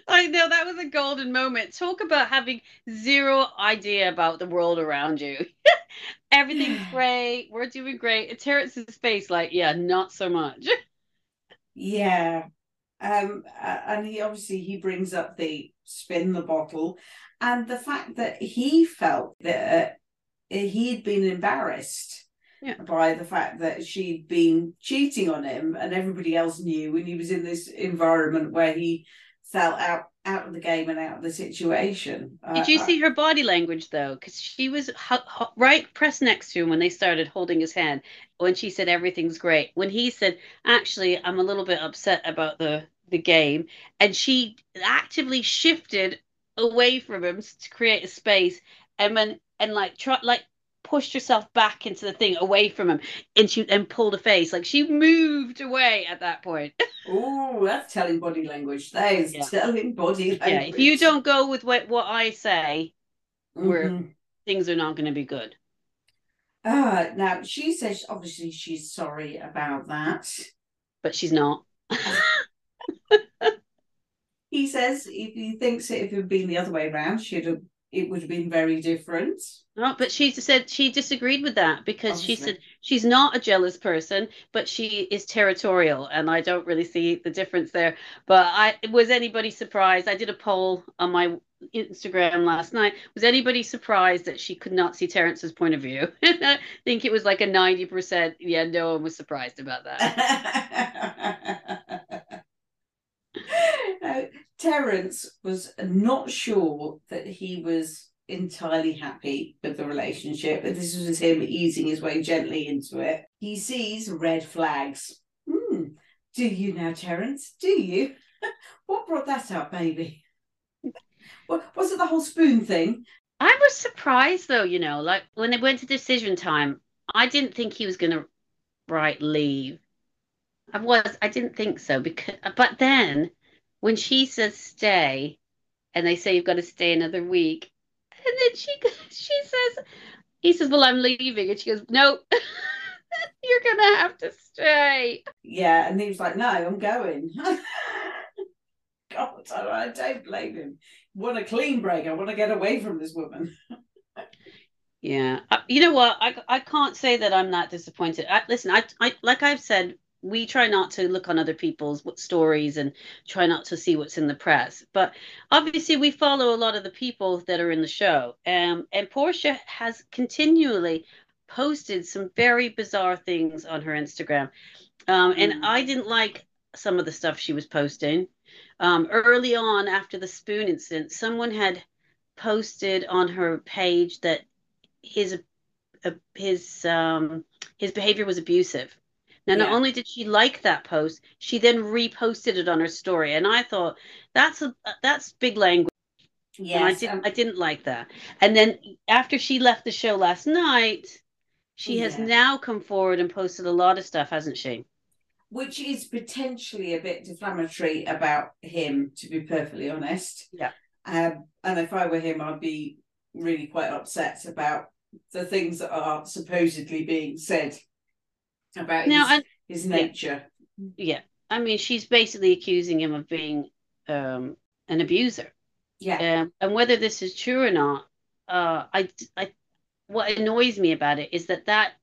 I know that was a golden moment. Talk about having zero idea about the world around you. Everything's great. We're doing great. And Terence's face, like, yeah, not so much. Yeah. Um, and he obviously he brings up the spin the bottle and the fact that he felt that Eh, he'd been embarrassed Yeah. by the fact that she'd been cheating on him and everybody else knew and he was in this environment where he felt out out of the game and out of the situation. Did you see her body language though? Because she was hu- hu- right pressed next to him when they started holding his hand. When she said everything's great, when he said, "Actually, I'm a little bit upset about the the game," and she actively shifted away from him to create a space, and then and like try like pushed herself back into the thing away from him, and she and pulled a face like she moved away at that point. Oh, that's telling body language. That is Yeah. telling body language. yeah, if you don't go with what what I say, we're- Mhm. things are not going to be good. Uh, now she says obviously she's sorry about that. but she's not. He says if he thinks it if it had been the other way around, she'd have it would have been very different. No, but she said she disagreed with that because she said she's not a jealous person, but she is territorial, and I don't really see the difference there. But I was anybody surprised? I did a poll on my Instagram last night. Was anybody surprised that she could not see Terence's point of view? I think it was like a 90%. Yeah, no one was surprised about that. Terence was not sure that he was entirely happy with the relationship, but this was him easing his way gently into it. He sees red flags. Hmm. Do you now, Terence? Do you? what brought that up, baby? What, was it the whole spoon thing? I was surprised though, you know, like when they went to decision time, I didn't think he was going to write leave. I was, I didn't think so because, but then when she says stay, and they say you've got to stay another week, and then she she says, he says, well, I'm leaving, and she goes, no, you're gonna have to stay. Yeah, and he was like, no, I'm going. God, I don't blame him. Want a clean break? I want to get away from this woman. Yeah, uh, you know what? I I can't say that I'm that disappointed. I, listen, I I like I've said, we try not to look on other people's stories and try not to see what's in the press. But obviously, we follow a lot of the people that are in the show. Um, and Portia has continually posted some very bizarre things on her Instagram. Um, and Mm. I didn't like some of the stuff she was posting. Um, early on, after the spoon incident, someone had posted on her page that his uh, his um, his behavior was abusive. Now, not Yeah. only did she like that post, she then reposted it on her story, and I thought that's a that's big language, and I didn't um, I didn't like that. And then after she left the show last night, she has now come forward and posted a lot of stuff, hasn't she? which is potentially a bit defamatory about him, to be perfectly honest. Yeah. Um, and if I were him, I'd be really quite upset about the things that are supposedly being said about Now, his, and his nature. yeah, I mean, she's basically accusing him of being um, an abuser. Yeah. Um, and whether this is true or not, uh, I, I, what annoys me about it is that that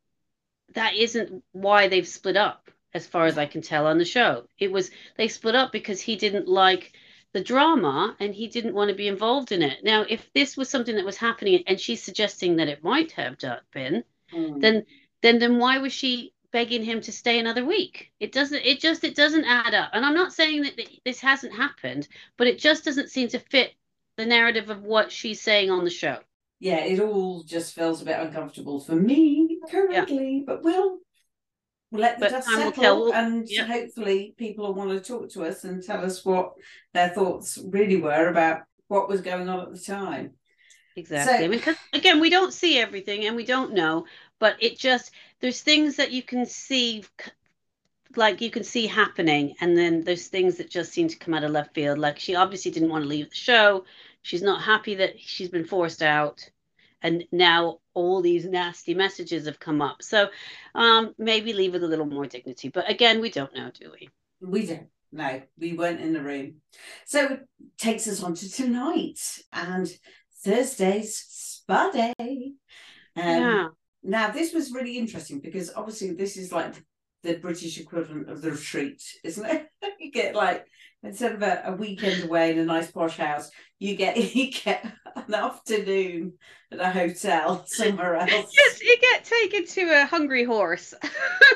that isn't why they've split up, as far as I can tell on the show. It was they split up because he didn't like the drama and he didn't want to be involved in it. Now, if this was something that was happening and she's suggesting that it might have been, Mm. then then then why was she begging him to stay another week? It doesn't. It just it doesn't add up. And I'm not saying that this hasn't happened, but it just doesn't seem to fit the narrative of what she's saying on the show. yeah, it all just feels a bit uncomfortable for me currently, but we'll we'll let the But dust settle and Yeah. hopefully people will want to talk to us and tell us what their thoughts really were about what was going on at the time. Exactly. So- I mean, 'cause, again, we don't see everything and we don't know, but it just there's things that you can see, like you can see happening, and then there's things that just seem to come out of left field. Like she obviously didn't want to leave the show. She's not happy that she's been forced out, and now all these nasty messages have come up. So um, maybe leave with a little more dignity. But again, we don't know, do we? We don't. No, we weren't in the room. So it takes us on to tonight and Thursday's spa day. Um, yeah. Now, this was really interesting because obviously this is like the British equivalent of the retreat, isn't it? you get like instead of a, a weekend away in a nice posh house, you get you get an afternoon at a hotel somewhere else. Yes, you get taken to a hungry horse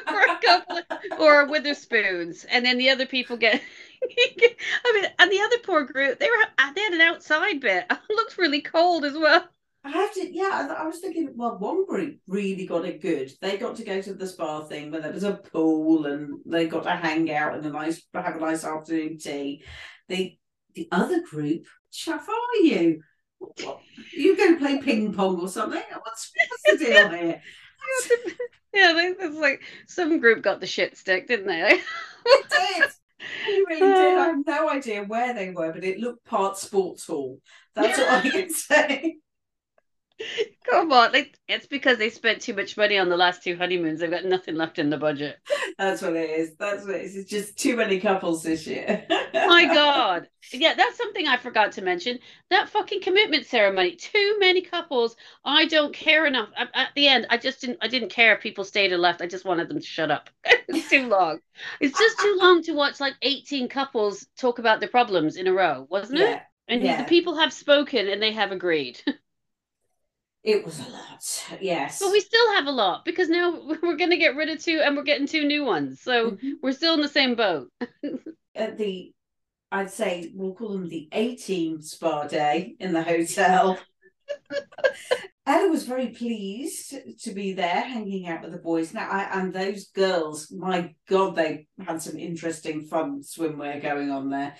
for a couple, or with their spoons, and then the other people get. I mean, and the other poor group, they were they had an outside bit. It looked really cold as well. I have to, yeah. I, I was thinking, well, one group really got it good. They got to go to the spa thing where there was a pool and they got to hang out and a nice, have a nice afternoon tea. The the other group, chuff are you? What, you going to play ping pong or something? What's, what's the deal here? Yeah, they, it's like some group got the shit stick, didn't they? It did. You really did. I have no idea where they were, but it looked part sports hall. That's what I can say. Come on, like, it's because they spent too much money on the last two honeymoons. They've got nothing left in the budget. That's what it is. That's what it is. It's just too many couples this year. My God. Yeah, that's something I forgot to mention. That fucking commitment ceremony. Too many couples. I don't care enough. At, at the end, I just didn't. I didn't care if people stayed or left. I just wanted them to shut up. it's too long. It's just too long to watch like eighteen couples talk about their problems in a row, wasn't yeah. it? And Yeah. the people have spoken and they have agreed. It was a lot. Yes. But we still have a lot because now we're going to get rid of two and we're getting two new ones. So Mhm. we're still in the same boat. At the, I'd say we'll call them the A team spa day in the hotel. Ella was very pleased to be there, hanging out with the boys. Now, I, and those girls, my God, they had some interesting, fun swimwear going on there.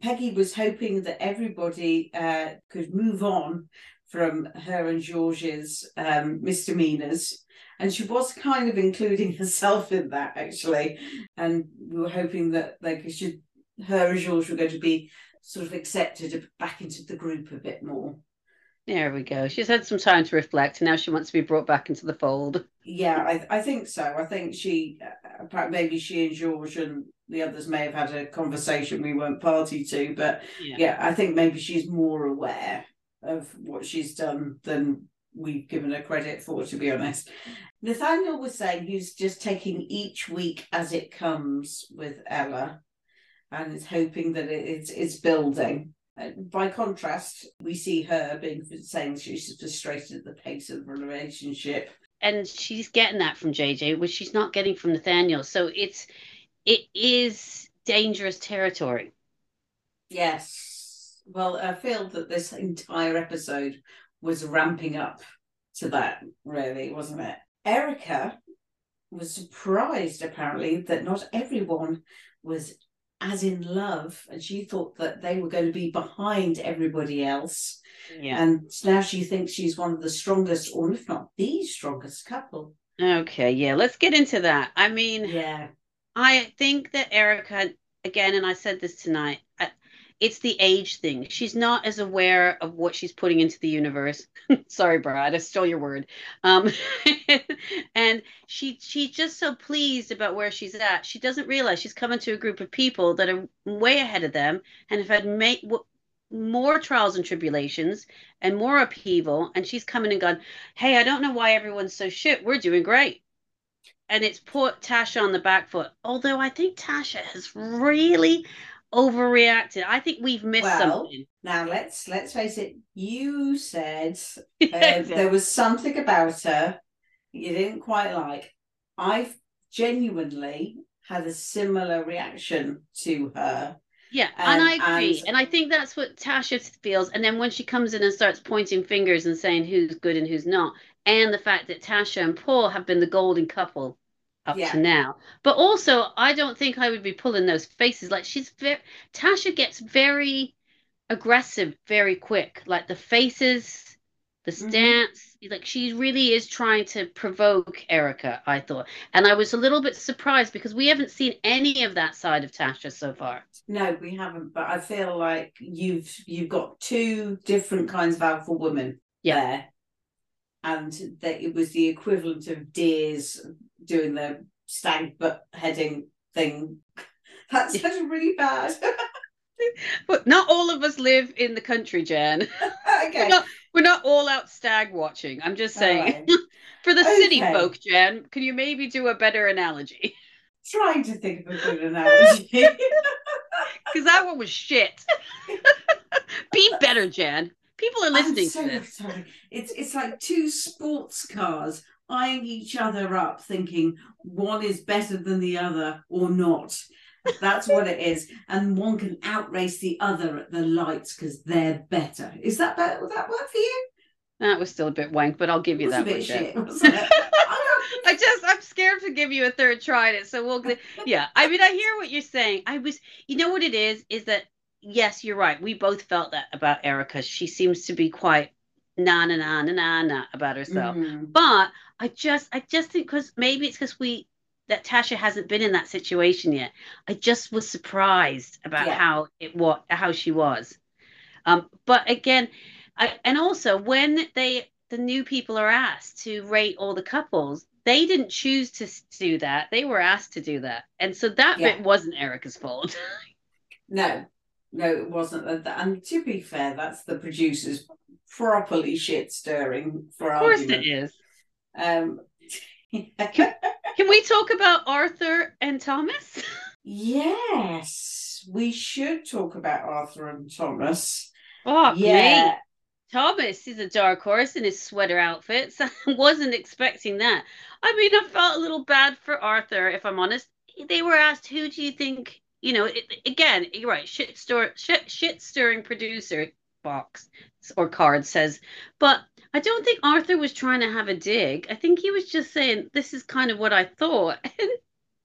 Peggy was hoping that everybody uh, could move on from her and George's um, misdemeanors. And she was kind of including herself in that, actually. And we were hoping that like should, her and George were going to be sort of accepted back into the group a bit more. There we go. She's had some time to reflect and now she wants to be brought back into the fold. Yeah, I, I think so. I think she, uh, maybe she and George and the others may have had a conversation we weren't party to, but Yeah. yeah, I think maybe she's more aware of what she's done than we've given her credit for, to be honest. Nathanial was saying he's just taking each week as it comes with Ella and is hoping that it, it's, it's building. By contrast, we see her being saying she's frustrated at the pace of the relationship. And she's getting that from JJ, which she's not getting from Nathanial. So it's it is dangerous territory. Yes. Well, I feel that this entire episode was ramping up to that, really, wasn't it? Erica was surprised, apparently, that not everyone was as in love, and she thought that they were going to be behind everybody else. Yeah. And now she thinks she's one of the strongest, or if not the strongest couple. Okay, yeah, let's get into that. I mean, Yeah. I think that Erica, again, and I said this tonight, it's the age thing. She's not as aware of what she's putting into the universe. Sorry, Brad, I stole your word. Um, and she she's just so pleased about where she's at. She doesn't realize she's coming to a group of people that are way ahead of them and have had ma- w- more trials and tribulations and more upheaval. And she's coming and gone, hey, I don't know why everyone's so shit. We're doing great and it's put Tasha on the back foot. Although I think Tasha has really overreacted. I think we've missed Well, something. Now let's let's face it. You said uh, Yeah. there was something about her you didn't quite like. I've genuinely had a similar reaction to her. Yeah, and, And- I agree. and- And, I think that's what Tasha feels. And then when she comes in and starts pointing fingers and saying who's good and who's not, and the fact that Tasha and Paul have been the golden couple up Yeah. to now. But also, I don't think I would be pulling those faces. Like she's very Tasha gets very aggressive very quick. Like the faces, the Mhm. stance, like she really is trying to provoke Erica, I thought. And I was a little bit surprised because we haven't seen any of that side of Tasha so far. No, we haven't, but I feel like you've you've got two different kinds of alpha women Yeah. there. And that it was the equivalent of deers doing the stag butt heading thing. That Yeah. really bad. But not all of us live in the country, Jan. We're okay. not, we're not all out stag watching. I'm just saying. Alright. For the city folk, Jan, can you maybe do a better analogy? Trying to think of a good analogy. Because that one was shit. Be better, Jan. People are listening so to this. sorry. It's it's like two sports cars eyeing each other up, thinking one is better than the other or not. That's what it is, and one can outrace the other at the lights because they're better. Is that better? Would that work for you? That was still a bit wank, but I'll give you that bit shit. I I just I'm scared to give you a third try at it. So we'll yeah. I mean I hear what you're saying. I was you know what it is is that yes, you're right. We both felt that about Erica. She seems to be quite na na na na na na about herself. Mhm. But I just I just think because maybe it's because we that Tasha hasn't been in that situation yet. I just was surprised about Yeah. how it what how she was. Um, but again, I, and also when they the new people are asked to rate all the couples. They didn't choose to do that. They were asked to do that. And so that Yeah. bit wasn't Erica's fault. No, no, it wasn't. And- And to be fair, that's the producers properly shit stirring for of course argument. it is. Um, Can we talk about Arthur and Thomas? yes, we should talk about Arthur and Thomas. Oh, yeah, mate. Thomas is a dark horse in his sweater outfits. I wasn't expecting that. I mean, I felt a little bad for Arthur, if I'm honest. They were asked, "Who do you think?" You know, it, again, you're right. Shit stir, shit, shit stirring producer box or card says, but I don't think Arthur was trying to have a dig. I think he was just saying, "This is kind of what I thought." And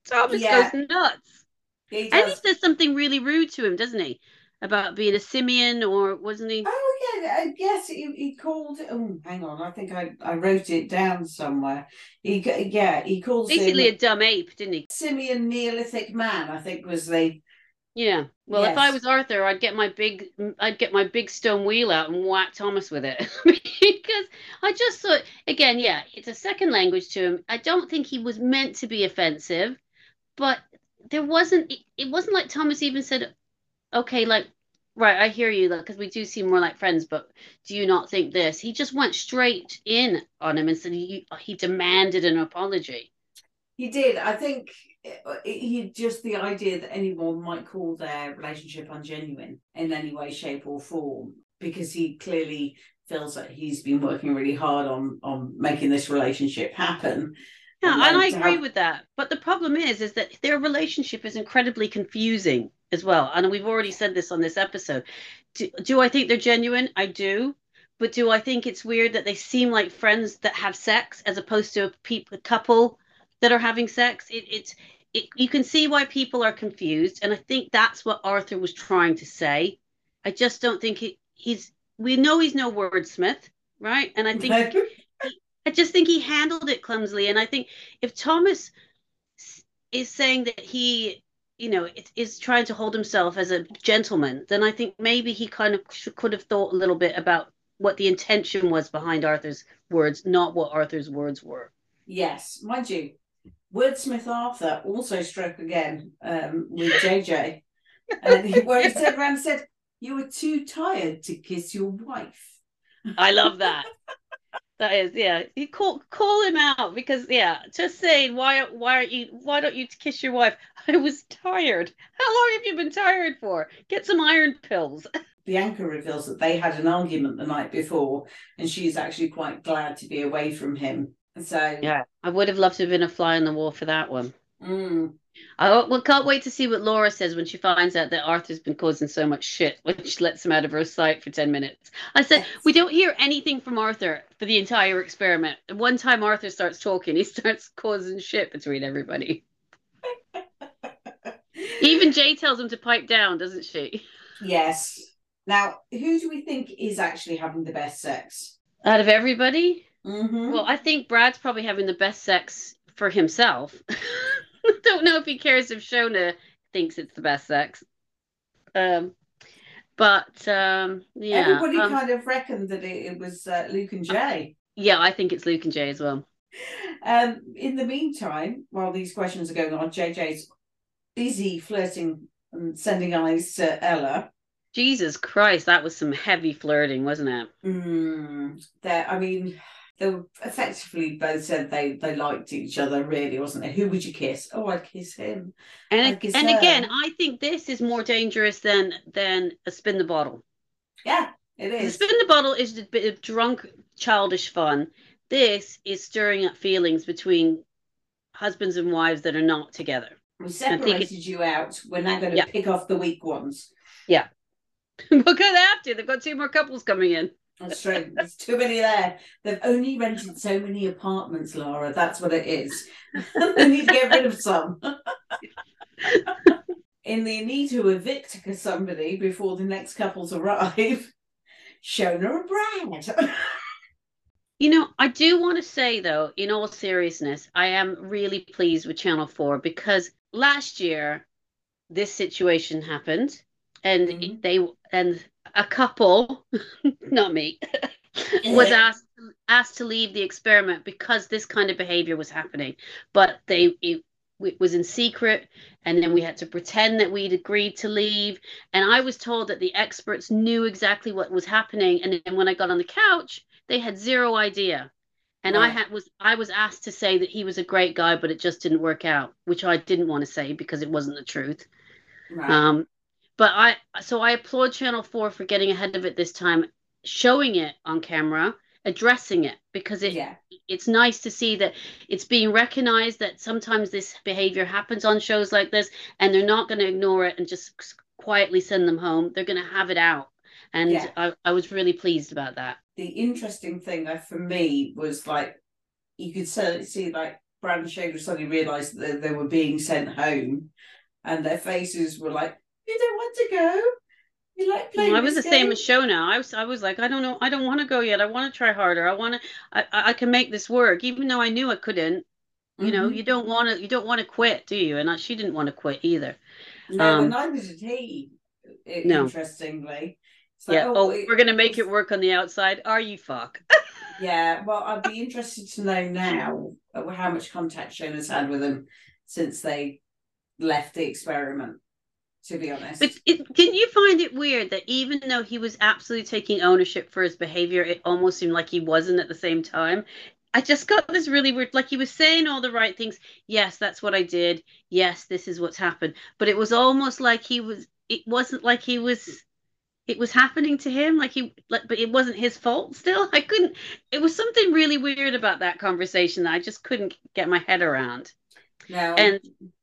Thomas Yeah. goes nuts. he And he says something really rude to him, doesn't he? About being a simian, or wasn't he? Oh yeah, uh, yes. He, he called. Oh, hang on. I think I, I wrote it down somewhere. He yeah he calls Basically, him a dumb ape, didn't he? simian Neolithic man. I think was the Yeah. Well, if I was Arthur, I'd get my big, I'd get my big stone wheel out and whack Thomas with it because I just thought, again, yeah, it's a second language to him. I don't think he was meant to be offensive, but there wasn't. It, it wasn't like Thomas even said, "Okay, like." Right, I hear you, because we do seem more like friends. But do you not think this? He just went straight in on him and said he, he demanded an apology. He did. I think uh, he just the idea that anyone might call their relationship ungenuine in any way, shape, or form, because he clearly feels that he's been working really hard on on making this relationship happen. Yeah, And and I agree have- with that. But the problem is, is that their relationship is incredibly confusing as well. And we've already said this on this episode. Do, do I think they're genuine? I do. But do I think it's weird that they seem like friends that have sex as opposed to a, peop a couple that are having sex? It, it's it, you can see why people are confused, and I think that's what Arthur was trying to say. I just don't think he, he's. We know he's no wordsmith, right? And I think I just think he handled it clumsily. And I think if Thomas is saying that he, you know, is, is trying to hold himself as a gentleman, then I think maybe he kind of sh- could have thought a little bit about what the intention was behind Arthur's words, not what Arthur's words were. yes, mind you, wordsmith Arthur also struck again um, with JJ, and he, where he turned around and said, "You were too tired to kiss your wife." I love that. That is, yeah. You call call him out because, yeah, just saying why why aren't you why don't you kiss your wife? I was tired. How long have you been tired for? Get some iron pills. Bianca reveals that they had an argument the night before, and she's actually quite glad to be away from him. So, Yeah, I would have loved to have been a fly on the wall for that one. mm, I well, can't wait to see what Laura says when she finds out that Arthur's been causing so much shit when she lets him out of her sight for 10 minutes. I said, Yes. we don't hear anything from Arthur for the entire experiment. One time Arthur starts talking, he starts causing shit between everybody. Even Jay tells him to pipe down, doesn't she? yes. Now, who do we think is actually having the best sex? Out of everybody? Mm-hmm. Well, I think Brad's probably having the best sex for himself. Don't know if he cares if Shona thinks it's the best sex. Um, but um, yeah, Everybody um, kind of reckoned that it, it was uh, Luke and Jay. yeah, I think it's Luke and Jay as well. Um, in the meantime, while these questions are going on, JJ's busy flirting and sending eyes to Ella. Jesus Christ, that was some heavy flirting, wasn't it? Mm, that I mean, they were effectively both said they they liked each other, really, wasn't it? Who would you kiss? Oh, I'd kiss him. And guess and again, I think this is more dangerous than than a spin the bottle. Yeah, it is The spin the bottle is a bit of drunk, childish fun. This is stirring up feelings between husbands and wives that are not together. We think separated you out. We're now going to Yeah. pick off the weak ones. Yeah. We're gonna have to. They've got two more couples coming in. That's true. There's too many there. They've only rented so many apartments, Laura. That's what it is. they need to get rid of some. In the need to evict somebody before the next couples arrive, Shona and Brad. You know, I do want to say though, in all seriousness, I am really pleased with Channel 4 because last year this situation happened and Mhm. they and a couple, not me, was asked asked to leave the experiment because this kind of behavior was happening, but they it, it was in secret and then we had to pretend that we'd agreed to leave. And i was told that the experts knew exactly what was happening. And then when i got on the couch they had zero idea. And right. i had was i was asked to say that he was a great guy but it just didn't work out which i didn't want to say because it wasn't the truth. Right. um but i so i applaud channel 4 for getting ahead of it this time showing it on camera addressing it because it yeah. it's nice to see that it's being recognized that sometimes this behavior happens on shows like this and they're not going to ignore it and just quietly send them home they're going to have it out and yeah. I, I was really pleased about that the interesting thing uh, for me was like you could certainly see like Brad and Shane suddenly realized that they were being sent home and their faces were like you don't want to go you like playing I was the game? same as Shona. I was I was like, I don't know, I don't want to go yet. I want to try harder. I want to I, I can make this work, even though I knew I couldn't. You mm-hmm. know, you don't want to you don't want to quit, do you? And I, she didn't want to quit either. No, um, neither did he. No. Interestingly. Like, yeah. Oh, oh we're gonna make it work on the outside. Are you fuck? yeah. Well, I'd be interested to know now how much contact Shona's had with him since they left the experiment to be honest. But it, didn't you find it weird that even though he was absolutely taking ownership for his behavior, it almost seemed like he wasn't at the same time? I just got this really weird, like he was saying all the right things. Yes, that's what I did. Yes, this is what's happened. But it was almost like he was, it wasn't like he was, it was happening to him. Like he, like, but it wasn't his fault still. I couldn't, it was something really weird about that conversation that I just couldn't get my head around. No, and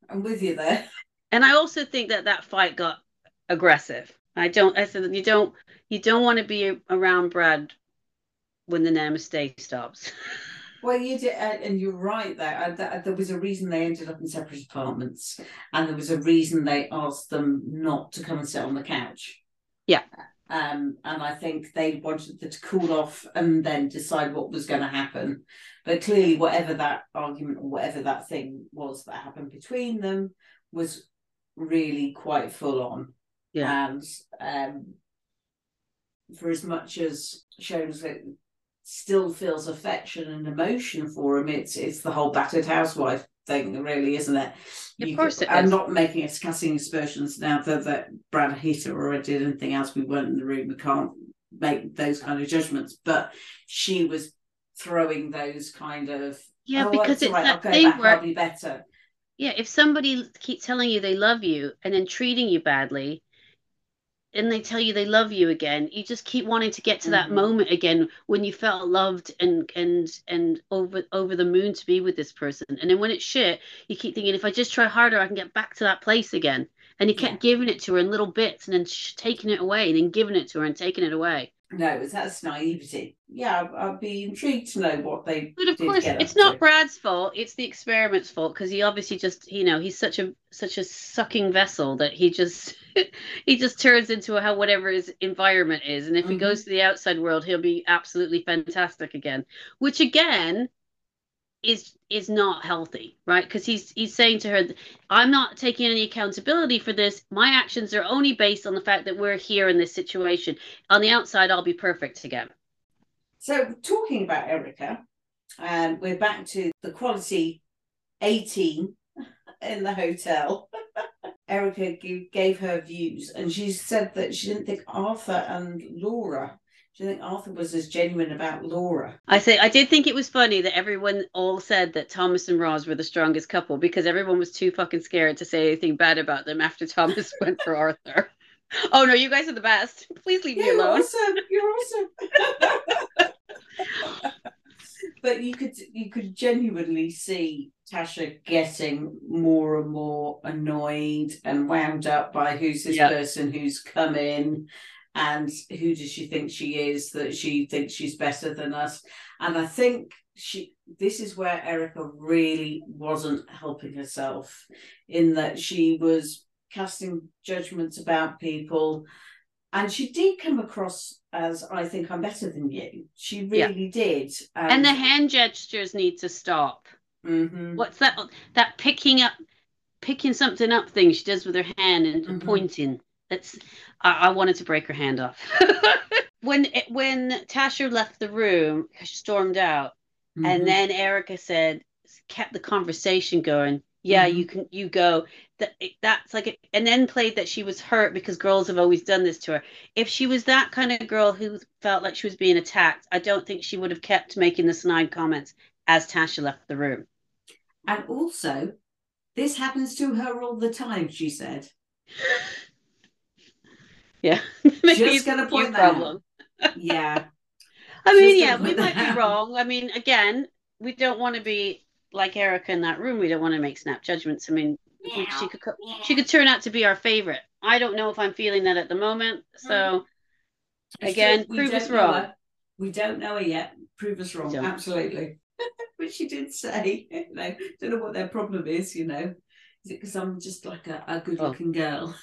I'm with you there. And I also think that that fight got aggressive. I don't. I said you don't. You don't want to be around Brad when the namaste stops. Well, you did, and you're right there. There was a reason they ended up in separate apartments, and there was a reason they asked them not to come and sit on the couch. Yeah. Um, and I think they wanted to cool off and then decide what was going to happen. But clearly, whatever that argument or whatever that thing was that happened between them was really quite full on. Yeah. And um, for as much as shows that still feels affection and emotion for him, it's it's the whole battered housewife thing, really, isn't it? Of you course, could, I'm not making us casting aspersions now that, that Brad her or did anything else. We weren't in the room. We can't make those kind of judgments. But she was throwing those kind of yeah, oh, because it's right, that thing back, where I'll be better yeah, if somebody keeps telling you they love you and then treating you badly, and they tell you they love you again, you just keep wanting to get to mm-hmm. that moment again when you felt loved and and and over over the moon to be with this person. And then when it's shit, you keep thinking if I just try harder, I can get back to that place again. And he kept yeah. giving it to her in little bits and then sh- taking it away and then giving it to her and taking it away. No, that's naivety. Yeah, I'd be intrigued to know what they. But of course, it's not Brad's fault. It's the experiment's fault because he obviously just, you know, he's such a such a sucking vessel that he just he just turns into how whatever his environment is, and if mm-hmm. he goes to the outside world, he'll be absolutely fantastic again. Which again is is not healthy right? Because he's he's saying to her i'm not taking any accountability for this. My actions are only based on the fact that we're here in this situation. On the outside i'll be perfect again. So talking about erica and um, we're back to the quality 18 in the hotel. Erica gave her views and she said that she didn't think arthur and laura do you think Arthur was as genuine about Laura? I say I did think it was funny that everyone all said that Thomas and Roz were the strongest couple because everyone was too fucking scared to say anything bad about them after Thomas went for Arthur. Oh no, you guys are the best. Please leave me alone. Awesome. You're awesome. but you could you could genuinely see Tasha getting more and more annoyed and wound up by who's this yep. person who's come in and who does she think she is that she thinks she's better than us and i think she this is where erica really wasn't helping herself in that she was casting judgments about people and she did come across as i think i'm better than you she really yeah. did and, and, the hand gestures need to stop mm-hmm. what's that that picking up picking something up thing she does with her hand and mm-hmm. pointing it's I, I wanted to break her hand off. when it, when Tasha left the room, she stormed out, mm-hmm. and then Erica said, kept the conversation going. Yeah, mm-hmm. you can you go. That that's like, and then played that she was hurt because girls have always done this to her. If she was that kind of girl who felt like she was being attacked, I don't think she would have kept making the snide comments as Tasha left the room. And also, this happens to her all the time. She said. Yeah, just gonna point that problem. Out. Yeah. I mean, yeah, we might out. be wrong. I mean, again, we don't want to be like Erica in that room. We don't want to make snap judgments. I mean, yeah. she could yeah. she could turn out to be our favorite. I don't know if I'm feeling that at the moment. So mm. again, prove us wrong. We don't know her yet. Prove us wrong. Absolutely. but she did say, you know, don't know what their problem is. You know, is it because I'm just like a, a good-looking oh. girl?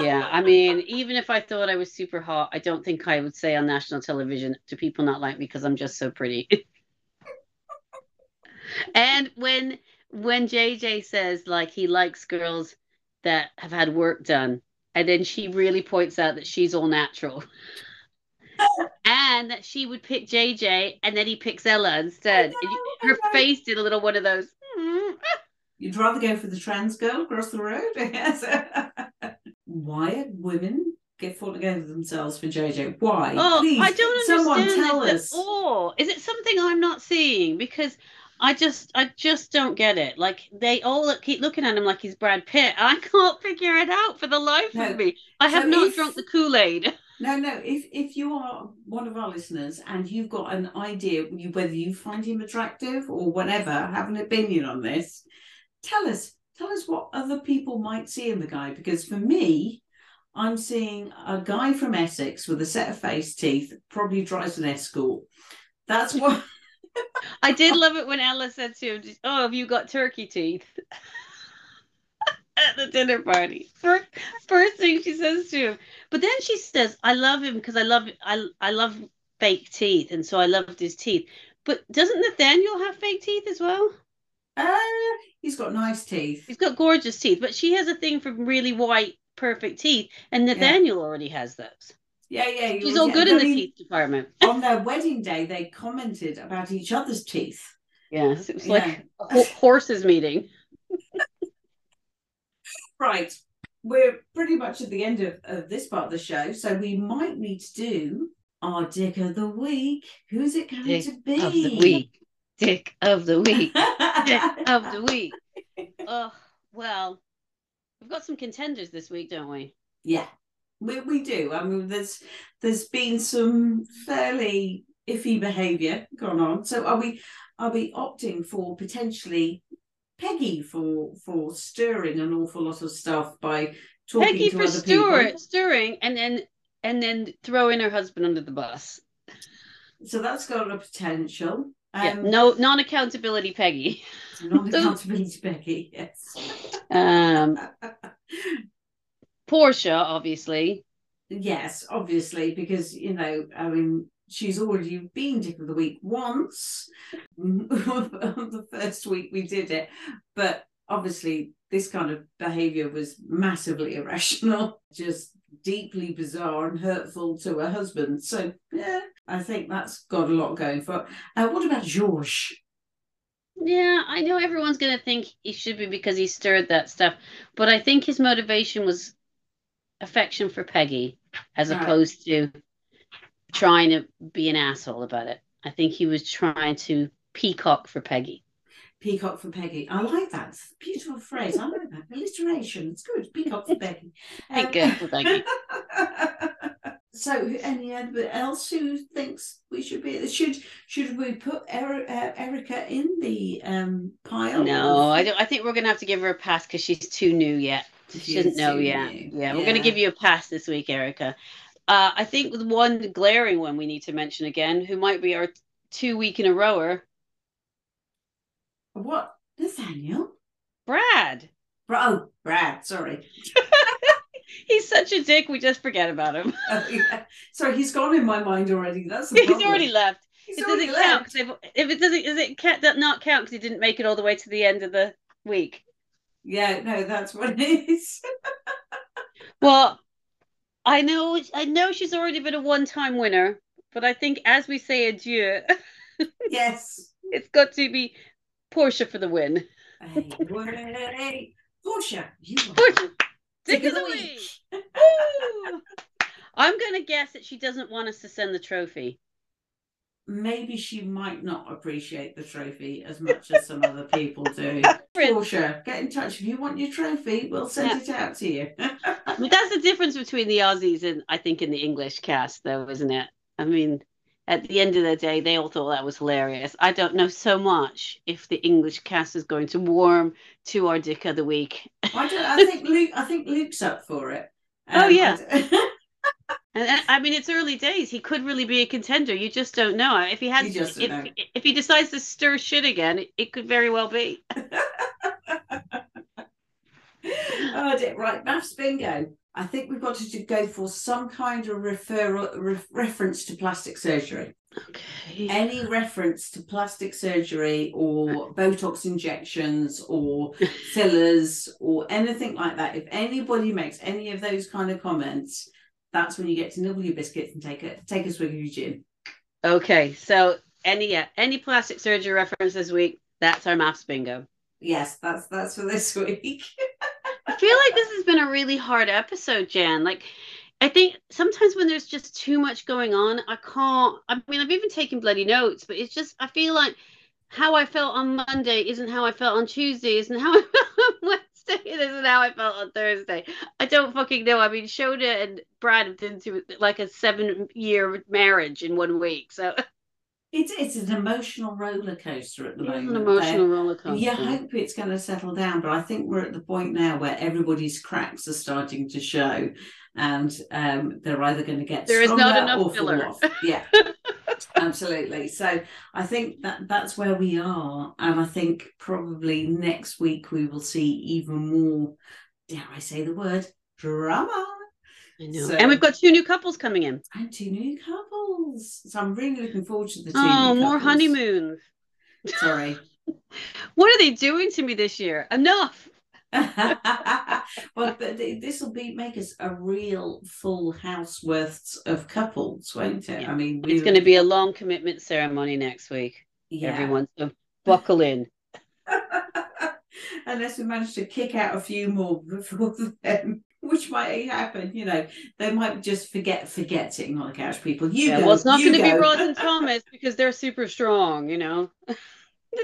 Yeah, I mean, even if I thought I was super hot, I don't think I would say on national television to people not like me because I'm just so pretty. and when when JJ says like he likes girls that have had work done, and then she really points out that she's all natural. and that she would pick JJ and then he picks Ella instead. Know, her face did a little one of those. Hmm. You'd rather go for the trans girl across the road? Yes why are women get falling over themselves for JJ? Why? Oh, Please, I don't understand someone tell us. Or is it something I'm not seeing? Because I just, I just don't get it. Like they all keep looking at him like he's Brad Pitt. I can't figure it out for the life no. of me. I have so not if, drunk the Kool Aid. No, no. If if you are one of our listeners and you've got an idea whether you find him attractive or whatever, have an opinion on this, tell us tell us what other people might see in the guy. Because for me, I'm seeing a guy from Essex with a set of face teeth, probably drives an escort. That's what. I did love it when Ella said to him, "Oh, have you got turkey teeth?" At the dinner party, first, first thing she says to him, but then she says, "I love him because I love I I love fake teeth, and so I loved his teeth." But doesn't Nathanial have fake teeth as well? Uh, he's got nice teeth. He's got gorgeous teeth, but she has a thing for really white, perfect teeth, and Nathanial yeah. already has those. Yeah, yeah. He's was, all good in the teeth department. on their wedding day, they commented about each other's teeth. Yes, it was like a horses meeting. right. We're pretty much at the end of, of this part of the show, so we might need to do our dick of the week. Who's it going dick to be? Of the week dick of the week. dick of the week. Oh, well, we've got some contenders this week, don't we? Yeah, we, we do. I mean, there's there's been some fairly iffy behaviour going on. So are we are we opting for potentially Peggy for for stirring an awful lot of stuff by talking Peggy to for other stir, people? stirring and then and then throwing her husband under the bus. So that's got a potential. Um, yeah, no non accountability Peggy. Non accountability Peggy, yes. Um, Portia, obviously. Yes, obviously, because you know, I mean, she's already been Dick of the Week once. the first week we did it, but obviously this kind of behavior was massively irrational, just deeply bizarre and hurtful to her husband. So yeah, I think that's got a lot going for it. Uh, what about George? Yeah, I know everyone's going to think he should be because he stirred that stuff, but I think his motivation was affection for Peggy as All opposed right. to trying to be an asshole about it. I think he was trying to peacock for Peggy. Peacock for Peggy. I like that. beautiful phrase. I like that. Alliteration. It's good. Peacock for Peggy. Um, Peacock for Peggy. So, any other else who thinks we should be? Should should we put uh, in the um, pile? No, I don't. I think we're gonna have to give her a pass because she's too new yet. She, she doesn't know yet. Yeah, yeah, we're gonna give you a pass this week, Erica. Uh, I think with one glaring one we need to mention again, who might be our two week in a rower. What Nathanial? Brad. Oh, Brad. Sorry. he's such a dick. We just forget about him. Oh, yeah. Sorry, he's gone in my mind already. That's he's already left. He's it doesn't count if, if, it doesn't. Does it can't not count because he didn't make it all the way to the end of the week? Yeah, no, that's what it is. well, I know, I know she's already been a one-time winner, but I think as we say adieu, yes, it's got to be Portia for the win. Hey, hey, Portia, you are Portia, dick dick of the week. I'm gonna guess that she doesn't want us to send the trophy. Maybe she might not appreciate the trophy as much as some other people do. Portia, get in touch if you want your trophy. We'll send it out to you. That's the difference between the Aussies and I think in the English cast, though, isn't it? I mean, at the end of the day, they all thought that was hilarious. I don't know so much if the English cast is going to warm to our Dick of the Week. I, don't, I think Luke. I think Luke's up for it. Um, Oh, yeah. I- And I mean, it's early days. He could really be a contender. You just don't know. If he has, if, know. if he decides to stir shit again, it, it could very well be. oh, dear. right. MAFS bingo. I think we've got to go for some kind of referral re- reference to plastic surgery. Okay. Any reference to plastic surgery or Botox injections or fillers or anything like that. If anybody makes any of those kind of comments, that's when you get to nibble your biscuits and take a take a swig of your gin. Okay. So any any plastic surgery reference this week? That's our MAFS bingo. Yes, that's that's for this week. I feel like this has been a really hard episode, Jan. Like, I think sometimes when there's just too much going on, I can't. I mean, I've even taken bloody notes, but it's just I feel like how I felt on Monday isn't how I felt on Tuesday, isn't how I felt on Wednesday, it isn't how I felt on Thursday. I don't fucking know. I mean, Shona and Brad have been through like a seven-year marriage in one week, so It's it's an emotional roller coaster at the it's moment. an emotional roller coaster. You hope it's going to settle down, but I think we're at the point now where everybody's cracks are starting to show, and um, they're either going to get There is not enough or filler. off. Yeah, absolutely. So I think that that's where we are, and I think probably next week we will see even more. Dare I say the word drama? I know. So- and we've got two new couples coming in. And two new couples. So I'm really looking forward to the two. Oh, more honeymoons. Sorry. What are they doing to me this year? Enough. well, but this will be make us a real full house worth of couples, won't it? Yeah. I mean, It's going to be a long commitment ceremony next week, yeah. everyone. So buckle in. Unless we manage to kick out a few more before then, which might happen. You know, they might just forget forget forgetting on the couch people. You yeah, go, well, it's not going to be. Ross and Thomas because they're super strong, you know.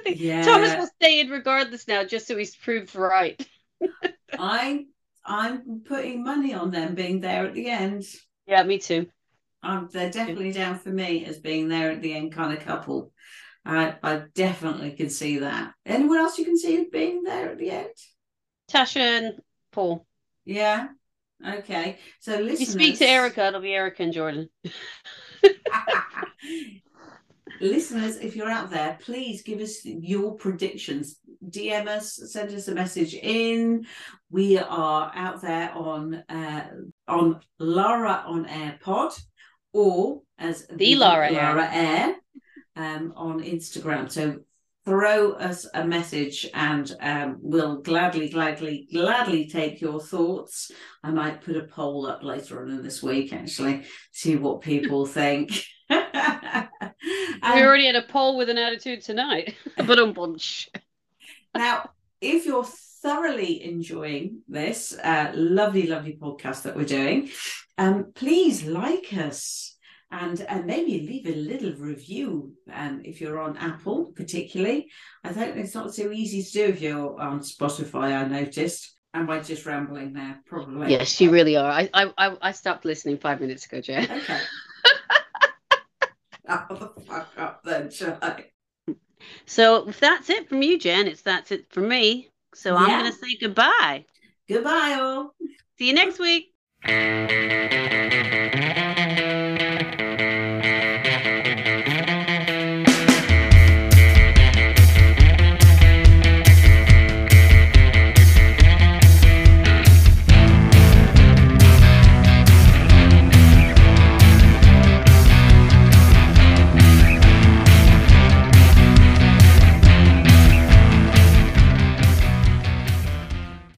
Yeah. Thomas will stay in regardless now, just so he's proved right. I I'm putting money on them being there at the end. Yeah, me too. Um, they're definitely down for me as being there at the end kind of couple. I I definitely can see that. Anyone else you can see being there at the end? Tasha and Paul. Yeah. Okay. So If you speak to Erica, it'll be Erica and Jordan. listeners, if you're out there, please give us your predictions. DM us, send us a message in. We are out there on uh, on Lara on Air Pod or as The Lara Eyre. Air um, on Instagram. So throw us a message and um, we'll gladly, gladly, gladly take your thoughts. I might put a poll up later on in this week, actually, see what people think. we And already had a poll with an attitude tonight, but um bunch. now, if you're thoroughly enjoying this uh, lovely, lovely podcast that we're doing, um, please like us and and maybe leave a little review. Um, if you're on Apple, particularly, I don't. It's not so easy to do if you're on Spotify. I noticed. Am I just rambling there? Probably. Yes, you really are. I I I- stopped listening five minutes ago, Jan. Okay. the fuck up then, shall I? So if that's it from you, Jan, it's that's it from me. So I'm Yeah. gonna say goodbye. Goodbye, all. See you next week.